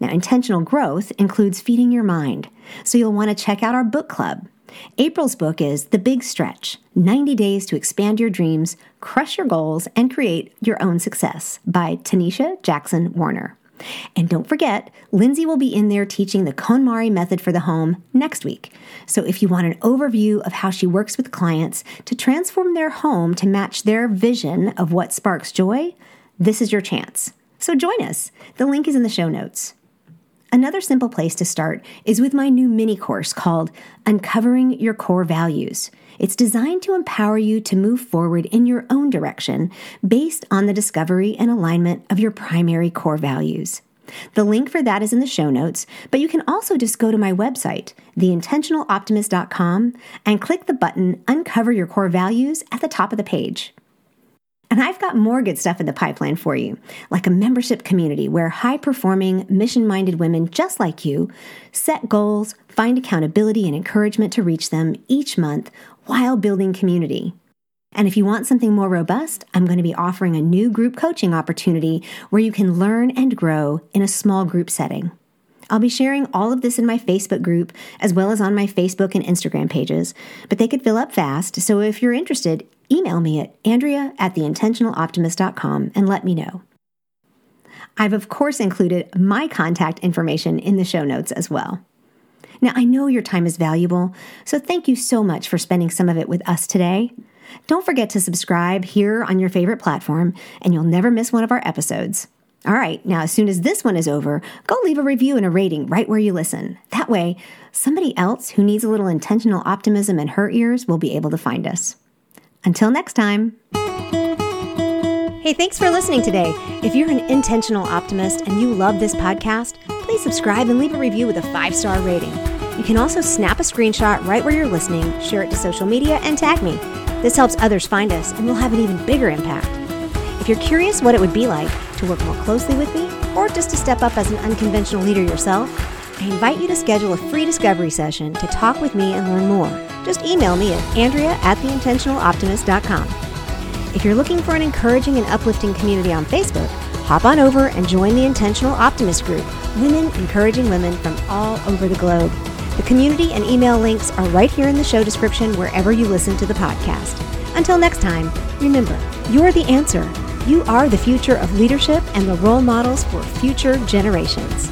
Now, intentional growth includes feeding your mind, so you'll want to check out our book club. April's book is The Big Stretch 90 Days to Expand Your Dreams, Crush Your Goals, and Create Your Own Success by Tanisha Jackson Warner. And don't forget, Lindsey will be in there teaching the KonMari method for the home next week. So if you want an overview of how she works with clients to transform their home to match their vision of what sparks joy, this is your chance. So join us. The link is in the show notes. Another simple place to start is with my new mini course called Uncovering Your Core Values. It's designed to empower you to move forward in your own direction based on the discovery and alignment of your primary core values. The link for that is in the show notes, but you can also just go to my website, theintentionaloptimist.com, and click the button Uncover Your Core Values at the top of the page. And I've got more good stuff in the pipeline for you, like a membership community where high performing, mission minded women just like you set goals, find accountability and encouragement to reach them each month while building community. And if you want something more robust, I'm going to be offering a new group coaching opportunity where you can learn and grow in a small group setting. I'll be sharing all of this in my Facebook group as well as on my Facebook and Instagram pages, but they could fill up fast. So if you're interested, email me at andrea at theintentionaloptimist.com and let me know. I've, of course, included my contact information in the show notes as well. Now, I know your time is valuable, so thank you so much for spending some of it with us today. Don't forget to subscribe here on your favorite platform, and you'll never miss one of our episodes. All right, now as soon as this one is over, go leave a review and a rating right where you listen. That way, somebody else who needs a little intentional optimism in her ears will be able to find us. Until next time. Hey, thanks for listening today. If you're an intentional optimist and you love this podcast, please subscribe and leave a review with a five star rating. You can also snap a screenshot right where you're listening, share it to social media, and tag me. This helps others find us and we'll have an even bigger impact. If you're curious what it would be like to work more closely with me, or just to step up as an unconventional leader yourself, I invite you to schedule a free discovery session to talk with me and learn more. Just email me at andrea at theintentionaloptimist.com. If you're looking for an encouraging and uplifting community on Facebook, hop on over and join the Intentional Optimist Group, women encouraging women from all over the globe. The community and email links are right here in the show description wherever you listen to the podcast. Until next time, remember, you're the answer. You are the future of leadership and the role models for future generations.